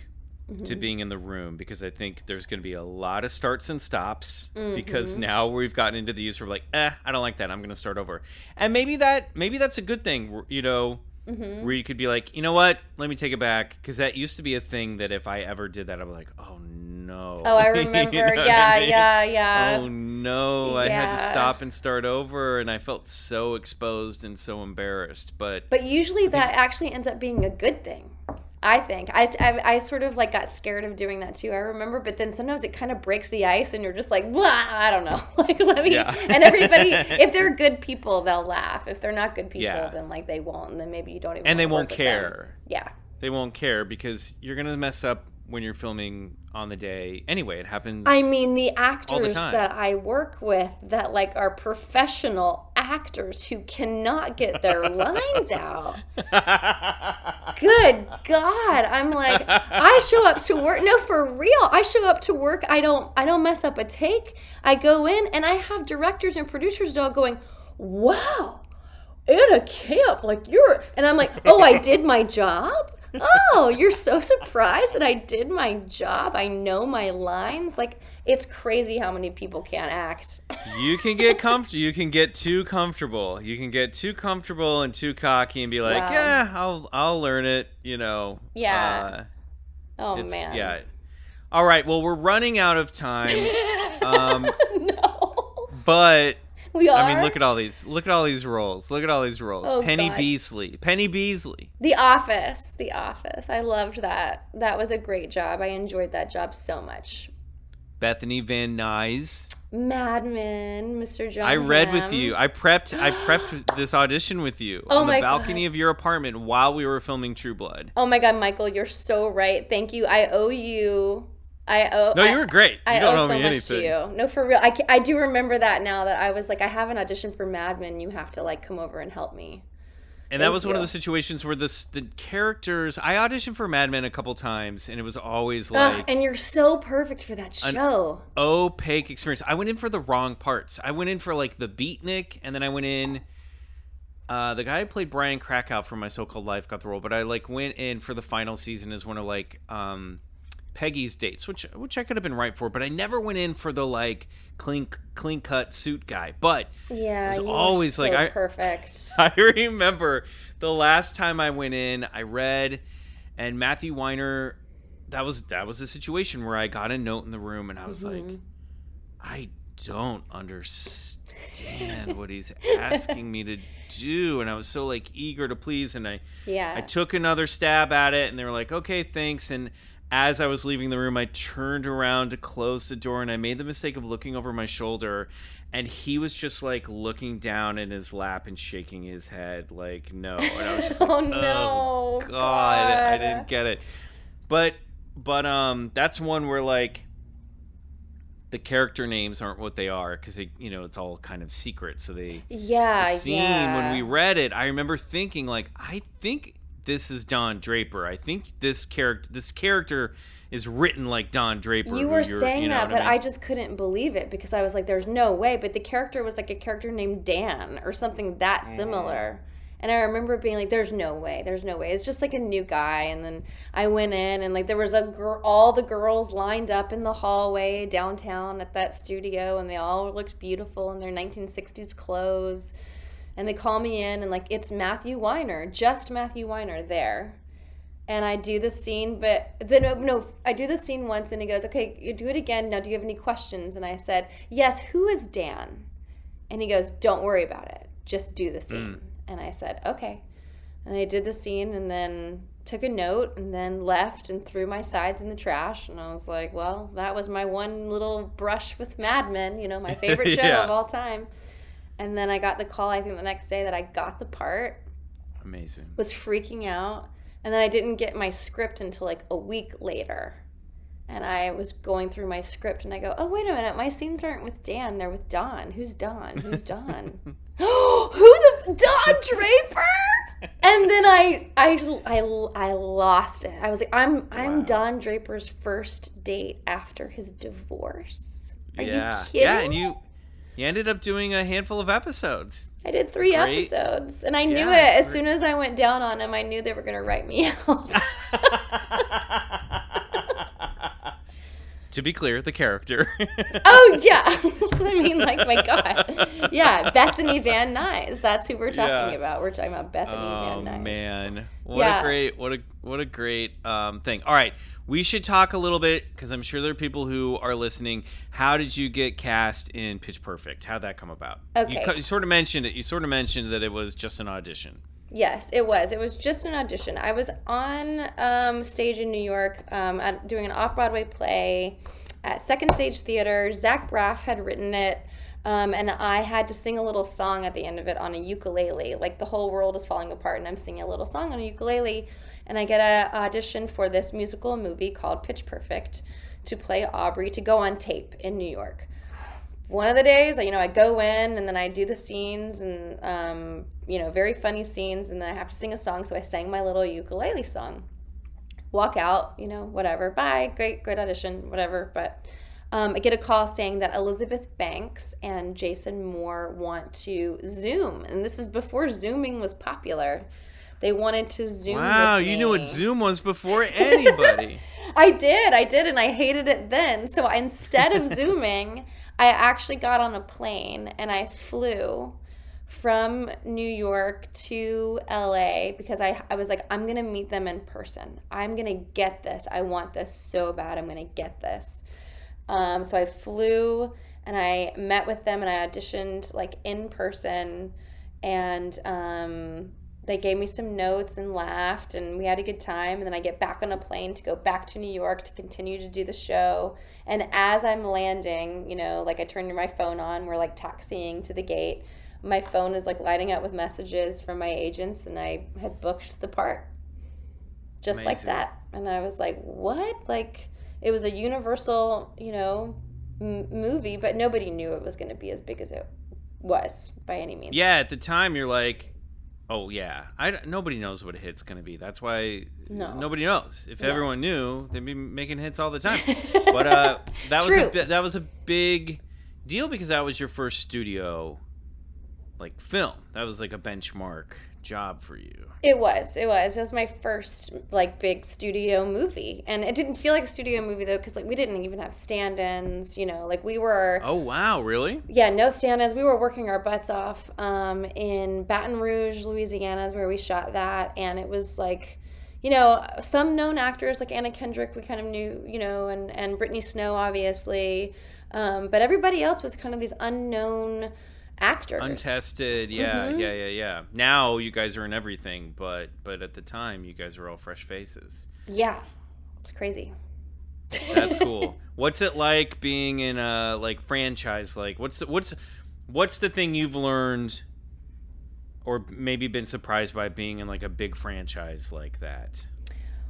A: to mm-hmm. being in the room because I think there's gonna be a lot of starts and stops mm-hmm. because now we've gotten into the use of like, eh, I don't like that. I'm gonna start over, and maybe that maybe that's a good thing. You know. Mm-hmm. Where you could be like, you know what? Let me take it back because that used to be a thing that if I ever did that, I'd be like, oh no.
B: Oh, I
A: You know
B: remember.
A: I
B: yeah,
A: mean?
B: yeah, yeah.
A: Oh no, I had to stop and start over, and I felt so exposed and so embarrassed. But
B: But usually that actually ends up being a good thing. I think I, I, I sort of like got scared of doing that too. I remember, but then sometimes it kind of breaks the ice, and you're just like, blah, I don't know. like let me.
A: Yeah.
B: And everybody, if they're good people, they'll laugh. If they're not good people,
A: Yeah.
B: then like they won't, and then maybe you don't even.
A: and they won't care.
B: Yeah.
A: They won't care because you're gonna mess up when you're filming on the day. Anyway, it happens.
B: I mean, the actors
A: time.
B: that I work with that like are professional actors who cannot get their lines out. Good God. I'm like, I show up to work. No, for real. I show up to work. I don't I don't mess up a take. I go in and I have directors and producers all going, Wow, Anna Camp, like you're and I'm like, Oh, I did my job? Oh, you're so surprised that I did my job. I know my lines. Like it's crazy how many people can't act.
A: you can get comfortable. You can get too comfortable. You can get too comfortable and too cocky and be like,
B: Wow.
A: yeah, I'll I'll learn it. You know.
B: Yeah.
A: Uh,
B: Oh
A: it's,
B: man.
A: Yeah. All right. Well, we're running out of time. Um,
B: no.
A: but
B: We are.
A: I mean, look at all these. Look at all these roles. Look at all these roles.
B: Oh,
A: Penny
B: God.
A: Beasley. Penny Beasley.
B: The Office. The Office. I loved that. That was a great job. I enjoyed that job so much.
A: Bethany Van Nuys.
B: Mad Men, Mr. John.
A: I read with you. I prepped. I prepped this audition with you
B: Oh
A: on the balcony
B: God.
A: of your apartment while we were filming True Blood.
B: Oh my God, Michael, you're so right. Thank you. I owe you. I owe.
A: No, you were great. You
B: I
A: don't
B: owe so
A: me
B: much
A: anything.
B: to you. No, for real. I, I do remember that now that I was like, I have an audition for Mad Men. You have to like come over and help me.
A: And that
B: Thank
A: was one of the situations where this the characters. I auditioned for Mad Men a couple times, and it was always
B: Ugh,
A: like
B: and you're so perfect for that
A: An-
B: show.
A: opaque experience. I went in for the wrong parts. I went in for like the beatnik, and then I went in. Uh, the guy who played Brian Krakow from My So Called Life got the role, but I like went in for the final season as one of like um, Peggy's dates, which which I could have been right for, but I never went in for the like clean clean cut suit guy. But
B: Yeah, it was
A: always, like, I-
B: perfect.
A: I remember the last time I went in, I read, and Matthew Weiner. That was that was a situation where I got a note in the room, and I was like,
B: Mm-hmm.
A: I don't understand what he's asking me to do, and I was so like eager to please, and I
B: Yeah.
A: I took another stab at it, and they were like, okay, thanks, and. As I was leaving the room, I turned around to close the door, and I made the mistake of looking over my shoulder, and he was just like looking down in his lap and shaking his head, like no. And I was just like,
B: Oh, no,
A: God, I didn't get it. But but um, that's one where like the character names aren't what they are because they you know it's all kind of secret. So they
B: yeah,
A: the scene
B: yeah.
A: when we read it, I remember thinking like I think this is Don Draper. I think this character this character is written like Don Draper.
B: You were saying
A: you know
B: that, but I,
A: mean?
B: just couldn't believe it because I was like, "There's no way." But the character was like a character named Dan or something that
A: Mm.
B: similar. And I remember being like, "There's no way. There's no way. It's just like a new guy." And then I went in, and like there was a girl, all the girls lined up in the hallway downtown at that studio, and they all looked beautiful in their 1960s clothes. And they call me in, and like it's Matthew Weiner, just Matthew Weiner there and I do the scene, but then no, no, I do the scene once, and he goes, "Okay, you do it again. Now, do you have any questions?" And I said, "Yes. Who is Dan?" And he goes, "Don't worry about it. Just do the scene." Hmm. And I said, "Okay." And I did the scene, and then took a note, and then left and threw my sides in the trash. And I was like, "Well, that was my one little brush with Mad Men. You know, my favorite show
A: Yeah.
B: of all time." And then I got the call. I think the next day that I got the part.
A: Amazing.
B: was freaking out. And then i didn't get my script until like a week later. And i was going through my script and i go oh wait a minute. My scenes aren't with dan. They're with don. Who's don? Who's don? Who the don draper? And then I, I i i lost it. I was like i'm i'm
A: Wow.
B: don draper's first date after his divorce. Are
A: yeah,
B: you kidding
A: yeah, and you, You ended up doing a handful of episodes.
B: I did three
A: Great.
B: episodes, and I knew
A: Yeah,
B: it as
A: great.
B: soon as I went down on them. I knew they were going to write me out.
A: to be clear, the character.
B: oh yeah, I mean, like my God, yeah, Bethany Van Nuys. That's who we're talking
A: Yeah.
B: about. We're talking about Bethany
A: Oh
B: Van Nuys.
A: man, what
B: Yeah.
A: a great, what a what a great um, thing. All right, we should talk a little bit because I'm sure there are people who are listening. How did you get cast in Pitch Perfect? How'd that come about?
B: Okay.
A: co- you sort of mentioned it. You sort of mentioned that it was just an audition.
B: Yes, it was. It was just an audition. I was on um, stage in New York um, at, doing an off Broadway play at Second Stage Theater. Zach Braff had written it, um, and I had to sing a little song at the end of it on a ukulele. Like the whole world is falling apart, and I'm singing a little song on a ukulele. And I get an audition for this musical movie called Pitch Perfect to play Aubrey to go on tape in New York one of the days, you know, I go in and then I do the scenes and, um, you know, very funny scenes, and then I have to sing a song. So I sang my little ukulele song. Walk out, you know, whatever. Bye. Great, great audition, whatever. But um, I get a call saying that Elizabeth Banks and Jason Moore want to Zoom, and this is before Zooming was popular. They wanted to Zoom.
A: wow, you knew what. Zoom was before anybody.
B: I did, I did, and I hated it then. So instead of Zooming, I actually got on a plane and I flew from New York to LA because I, I was like, I'm gonna meet them in person. I'm gonna get this. I want this so bad. I'm gonna get this. Um, so I flew and I met with them and I auditioned like in person and um, they gave me some notes and laughed and we had a good time and then i get back on a plane to go back to new york to continue to do the show. And as i'm landing you know like i turn my phone on we're like taxiing to the gate. My phone is like lighting up with messages from my agents and i had booked the part just like that. And i was like what? Like it was a universal you know m- movie but nobody knew it was going to be as big as it was by any means.
A: Yeah, at the time you're like, oh yeah, I nobody knows what a hit's gonna be. That's why
B: No.
A: nobody knows. If
B: Yeah.
A: everyone knew, they'd be making hits all the time. but uh, that was a bi- that was a big deal because that was your first studio like film. That was like a benchmark job for you.
B: It was. It was. It was my first like big studio movie, and it didn't feel like a studio movie though, because like we didn't even have stand-ins. You know, like we were.
A: Oh wow, really?
B: Yeah, no stand-ins. We were working our butts off um, in Baton Rouge, Louisiana, is where we shot that, and it was like, you know, some known actors like Anna Kendrick, we kind of knew, you know, and and Brittany Snow, obviously, um, but everybody else was kind of these unknown actors.
A: Untested, yeah,
B: Mhm.
A: yeah, yeah, yeah. Now you guys are in everything, but but at the time you guys were all fresh faces.
B: Yeah, it's crazy.
A: That's cool. what's it like being in a like franchise? Like, what's the, what's what's the thing you've learned, or maybe been surprised by being in like a big franchise like that?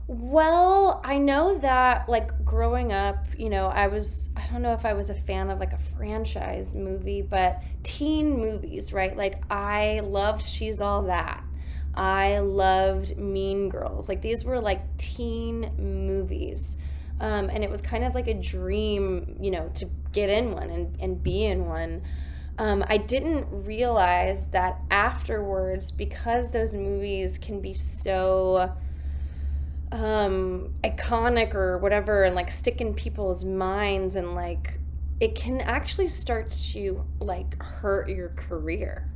B: Well, I know that like growing up, you know, I was I don't know if I was a fan of like a franchise movie, but teen movies, right? Like I loved She's All That. I loved Mean Girls. Like these were like teen movies. Um, and it was kind of like a dream, you know, to get in one and, and be in one. Um, I didn't realize that afterwards, because those movies can be so um iconic or whatever and like stick in people's minds and like it can actually start to like hurt your career.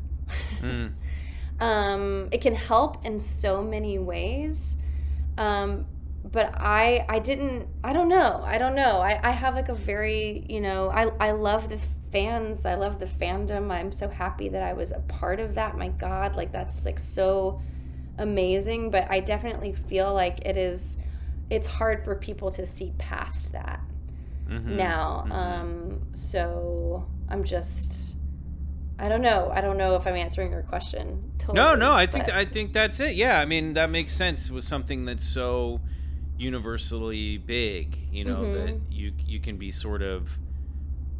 A: Mm.
B: um it can help in so many ways. Um but i i didn't i don't know i don't know. I i have like a very you know i i love the fans i love the fandom. I'm so happy that i was a part of that. My god like that's like so amazing but i definitely feel like it is it's hard for people to see past that
A: Mhm.
B: now
A: Mhm.
B: um so i'm just i don't know i don't know if i'm answering your question totally,
A: No, no, I think
B: but-
A: I think that's it. Yeah, I mean that makes sense with something that's so universally big. You know
B: Mhm.
A: that you you can be sort of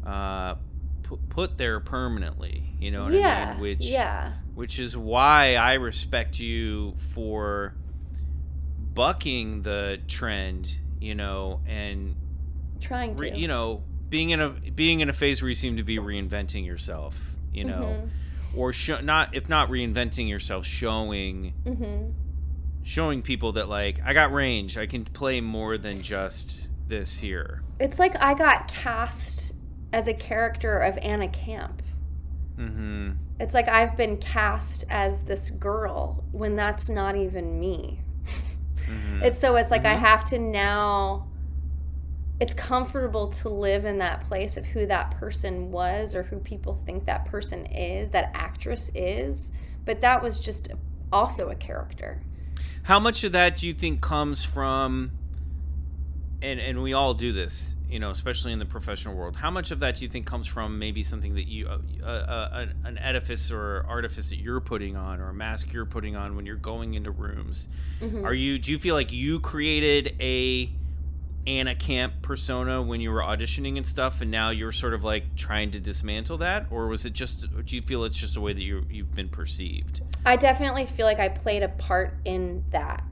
A: uh, pu- put there permanently. You know what I mean? Which
B: yeah
A: which is why I respect you for bucking the trend. You know, and
B: trying to
A: re, you know being in a being in a phase where you seem to be reinventing yourself, you know,
B: Mhm.
A: or sho- not if not reinventing yourself, showing
B: Mhm.
A: showing people that like I got range, I can play more than just this here.
B: It's like I got cast as a character of Anna Camp.
A: Mm-hmm.
B: It's like I've been cast as this girl when that's not even me.
A: mm-hmm.
B: It's so it's like I
A: Mhm.
B: have to now it's comfortable to live in that place of who that person was or who people think that person is, that actress is, but that was just also a character.
A: How much of that do you think comes from and and we all do this, you know, especially in the professional world. How much of that do you think comes from maybe something that you uh, uh, uh, an- edifice or artifice that you're putting on or a mask you're putting on when you're going into rooms?
B: Mhm.
A: Are you do you feel like you created a Anna Camp persona when you were auditioning and stuff and now you're sort of like trying to dismantle that or was it just do you feel it's just a way that you you've been perceived?
B: I definitely feel like I played a part in that.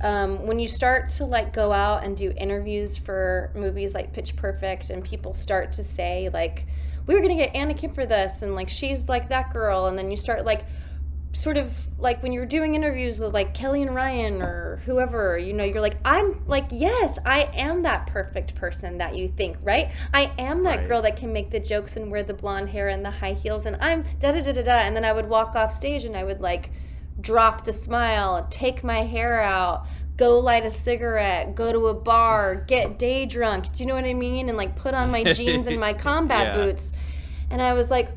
B: Um, when you start to like go out and do interviews for movies like Pitch Perfect, and people start to say like, "We were gonna get Anna Camp for this," and like she's like that girl, and then you start like, sort of like when you're doing interviews with like Kelly and Ryan or whoever, you know, you're like, I'm like, yes, I am that perfect person that you think, right? I am that
A: Right.
B: girl that can make the jokes and wear the blonde hair and the high heels, and I'm da da da da da. And then I would walk off stage and I would like drop the smile, take my hair out, go light a cigarette, go to a bar, get day drunk. Do you know what I mean? And like put on my jeans and my combat
A: Yeah.
B: boots. And I was like,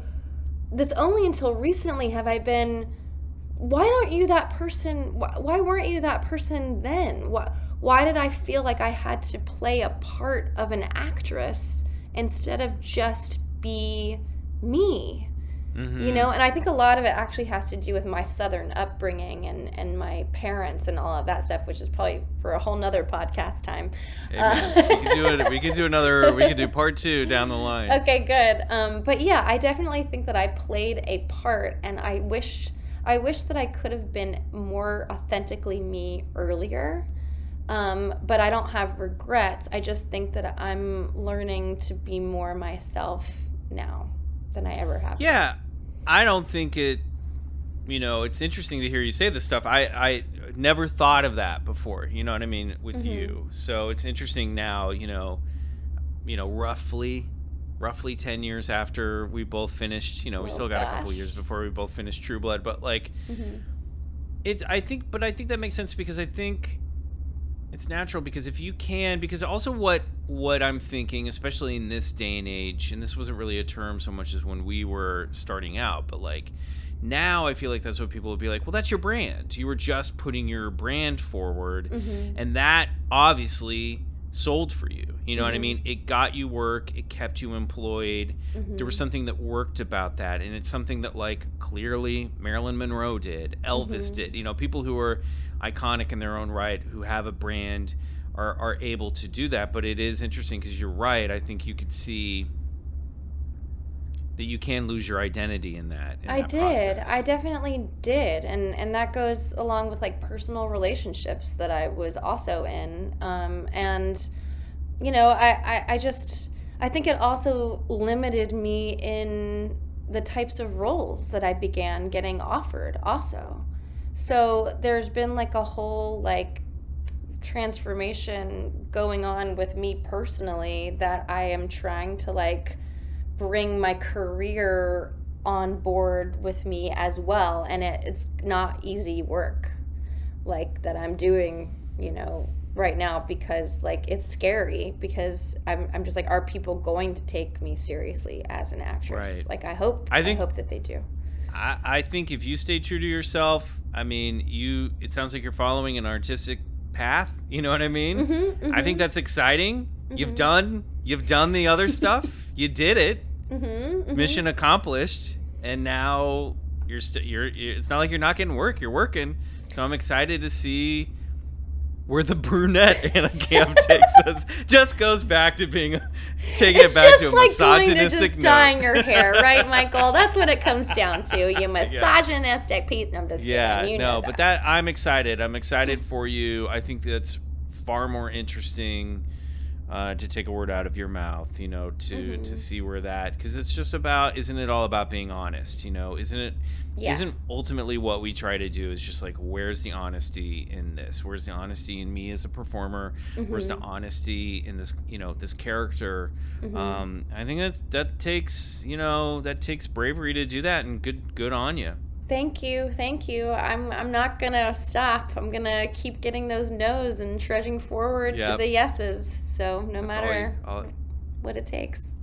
B: this only until recently have I been why aren't you that person why, why weren't you that person then why, why did i feel like i had to play a part of an actress instead of just be me
A: Mhm.
B: you know and i think a lot of it actually has to do with my southern upbringing and and my parents and all of that stuff which is probably for a whole nother podcast time. Uh,
A: we could do it. We could do another. We could do part two down the line.
B: okay good um, but yeah i definitely think that i played a part and i wish i wish that i could have been more authentically me earlier um, but i don't have regrets i just think that i'm learning to be more myself now than i ever have
A: Yeah, I don't think it. You know, it's interesting to hear you say this stuff. I I never thought of that before. You know what I mean with
B: Mhm.
A: you. So it's interesting now. You know, you know, roughly. Roughly ten years after we both finished, you know, we
B: Oh,
A: still got a couple years before we both finished True Blood. But like,
B: Mhm.
A: It's I think but I think that makes sense because I think it's natural because if you can because also what what I'm thinking especially in this day and age and this wasn't really a term so much as when we were starting out but like now I feel like that's what people would be like well that's your brand you were just putting your brand forward
B: Mhm.
A: and that obviously sold for you you know what I
B: Mhm.
A: mean it got you work it kept you employed there was something that worked about that and it's something that like clearly marilyn monroe did elvis
B: Mhm.
A: did you know people who are iconic in their own right who have a brand are, are able to do that but it is interesting because you're right i think you could see that you can lose your identity in that in
B: I
A: that
B: did.
A: process.
B: I definitely did, and and that goes along with like personal relationships that I was also in. Um, and you know, I, I I just I think it also limited me in the types of roles that I began getting offered. Also, so there's been like a whole like transformation going on with me personally that I am trying to like bring my career on board with me as well and it, it's not easy work like that i'm doing you know right now because like it's scary because i'm, I'm just like are people going to take me seriously as an actress
A: Right.
B: like i hope
A: I think i,
B: hope that they do
A: I, I think if you stay true to yourself i mean you it sounds like you're following an artistic path you know what i mean
B: Mhm,
A: I think that's exciting. You've
B: Mhm.
A: done you've done the other stuff. you did it.
B: mhm, mhm.
A: Mission accomplished. And now you're still you're, you're it's not like you're not getting work. You're working. So I'm excited to see where the brunette Anna Camp takes us. Just goes back to being taking
B: it's
A: it back to a
B: like
A: misogynistic
B: just dyeing your hair, right, Michael? That's what it comes down to. You misogynistic piece. No, I'm just
A: Yeah,
B: kidding. You
A: no,
B: know
A: but that I'm excited. I'm excited for you. I think that's far more interesting uh, to take a word out of your mouth, you know, to
B: Mm-hmm.
A: to see where that because it's just about isn't it all about being honest, you know? Isn't it
B: Yeah.
A: not ultimately what we try to do is just like where's the honesty in this? Where's the honesty in me as a performer? Where's the
B: Mm-hmm.
A: honesty in this, you know, this character?
B: Mm-hmm.
A: Um, I think that that takes, you know, that takes bravery to do that and good good on you.
B: Thank you, thank you. I'm I'm not gonna stop. I'm gonna keep getting those no's and trudging forward to the yeses. So no
A: That's all
B: matter
A: you- all-
B: what it takes.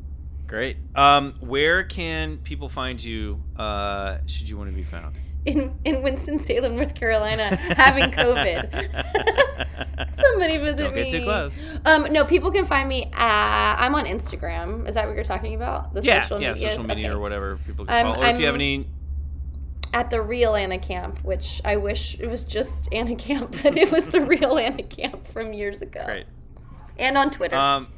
A: Great. Um, where can people find you? Uh, should you want to be found?
B: In in Winston Salem, North Carolina, having COVID. Somebody visit
A: Don't
B: me.
A: get too close.
B: Um, no, people can find me. At, I'm on Instagram. Is that what you're talking about? The
A: Yeah,
B: social
A: yeah,
B: medias?
A: social media
B: Okay.
A: or whatever people can
B: I'm-
A: follow. Or if you have any,
B: At the real Anna Camp, which I wish it was just Anna Camp, but it was the real Anna Camp from years ago.
A: great.
B: And on Twitter.
A: Um,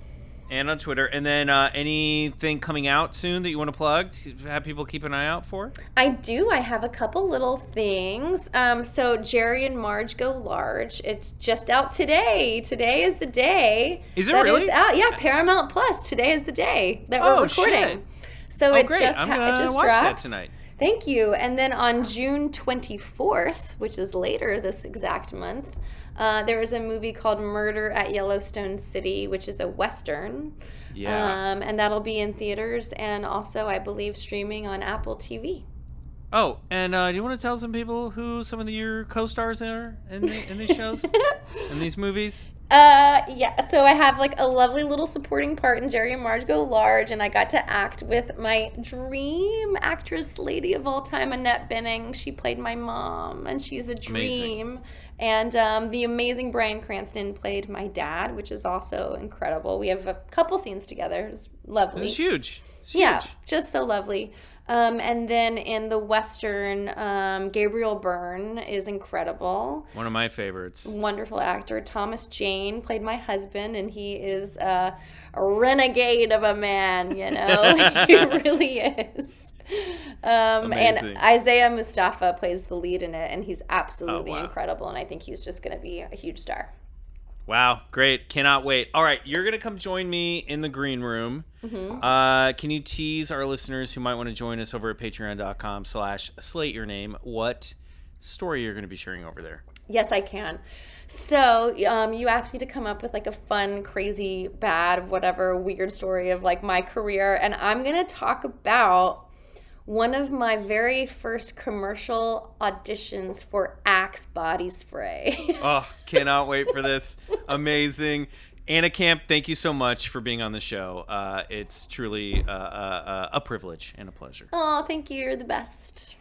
A: and on Twitter, and then uh, anything coming out soon that you want to plug to have people keep an eye out for?
B: I do. I have a couple little things. Um, so Jerry and Marge go large. It's just out today. Today is the day.
A: Is it really?
B: It's out. Yeah, Paramount Plus. Today is the day that we're
A: Oh,
B: recording.
A: shit.
B: So
A: Oh,
B: it
A: great.
B: just
A: I'm
B: ha- it just
A: watch that
B: dropped
A: tonight.
B: Thank you. And then on June 24th, which is later this exact month, uh, there is a movie called Murder at Yellowstone City, which is a western.
A: Yeah.
B: Um, and that'll be in theaters and also, I believe, streaming on Apple TV.
A: oh, and uh, do you want to tell some people who some of the, your co-stars are in, the, in these shows, in these movies?
B: Uh, yeah. So I have like a lovely little supporting part in Jerry and Marge Go Large, and I got to act with my dream actress, lady of all time, Annette Bening. She played my mom, and she's a dream. And um, the amazing Bryan Cranston played my dad, which is also incredible. We have a couple scenes together. It's lovely.
A: Is huge. It's
B: Yeah, just so lovely. Um, and then in the Western, um, Gabriel Byrne is incredible
A: One of my favorites.
B: wonderful actor. Thomas Jane played my husband, and he is a, a renegade of a man. You know, he really is. Um, and Isaiah Mustafa plays the lead in it, and he's absolutely
A: Oh, wow.
B: incredible. And I think he's just going to be a huge star.
A: Wow, great. Cannot wait. All right, you're going to come join me in the green room.
B: Mm-hmm.
A: Uh, can you tease our listeners who might want to join us over at patreon.com slash slate your name what story you're going to be sharing over there?
B: Yes, I can. So, um, you asked me to come up with like a fun, crazy, bad, whatever weird story of like my career, and I'm gonna talk about one of my very first commercial auditions for Axe body spray.
A: Oh, cannot wait for this. Amazing. Anna Camp, thank you so much for being on the show. Uh, it's truly uh, uh, uh, a privilege and a pleasure.
B: oh, thank you. You're the best.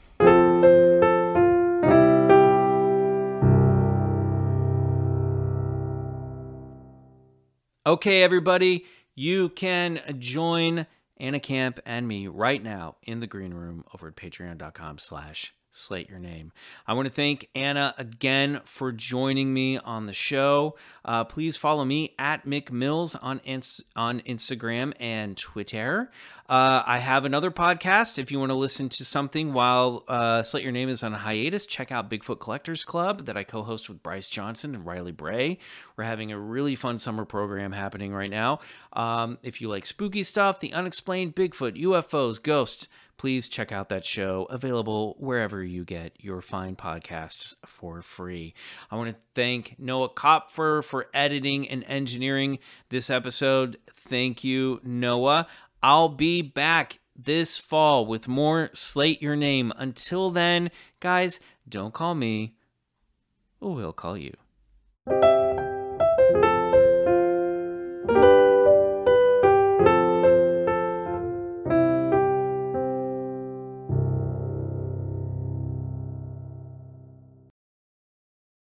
A: Okay, everybody, you can join Anna Camp and me right now in the green room over at patreon.com slash slate your name. I want to thank Anna again for joining me on the show. Uh, please follow me at Mick Mills on, ins- on Instagram and Twitter. Uh, I have another podcast. If you want to listen to something while uh, Slate Your Name is on a hiatus, check out Bigfoot Collectors Club that I co host with Bryce Johnson and Riley Bray. We're having a really fun summer program happening right now. Um, if you like spooky stuff, the unexplained Bigfoot, UFOs, ghosts, please check out that show available wherever you get your fine podcasts for free. I want to thank Noah Kopfer for editing and engineering this episode. Thank you, Noah. I'll be back this fall with more Slate Your Name. Until then, guys, don't call me. We'll call you.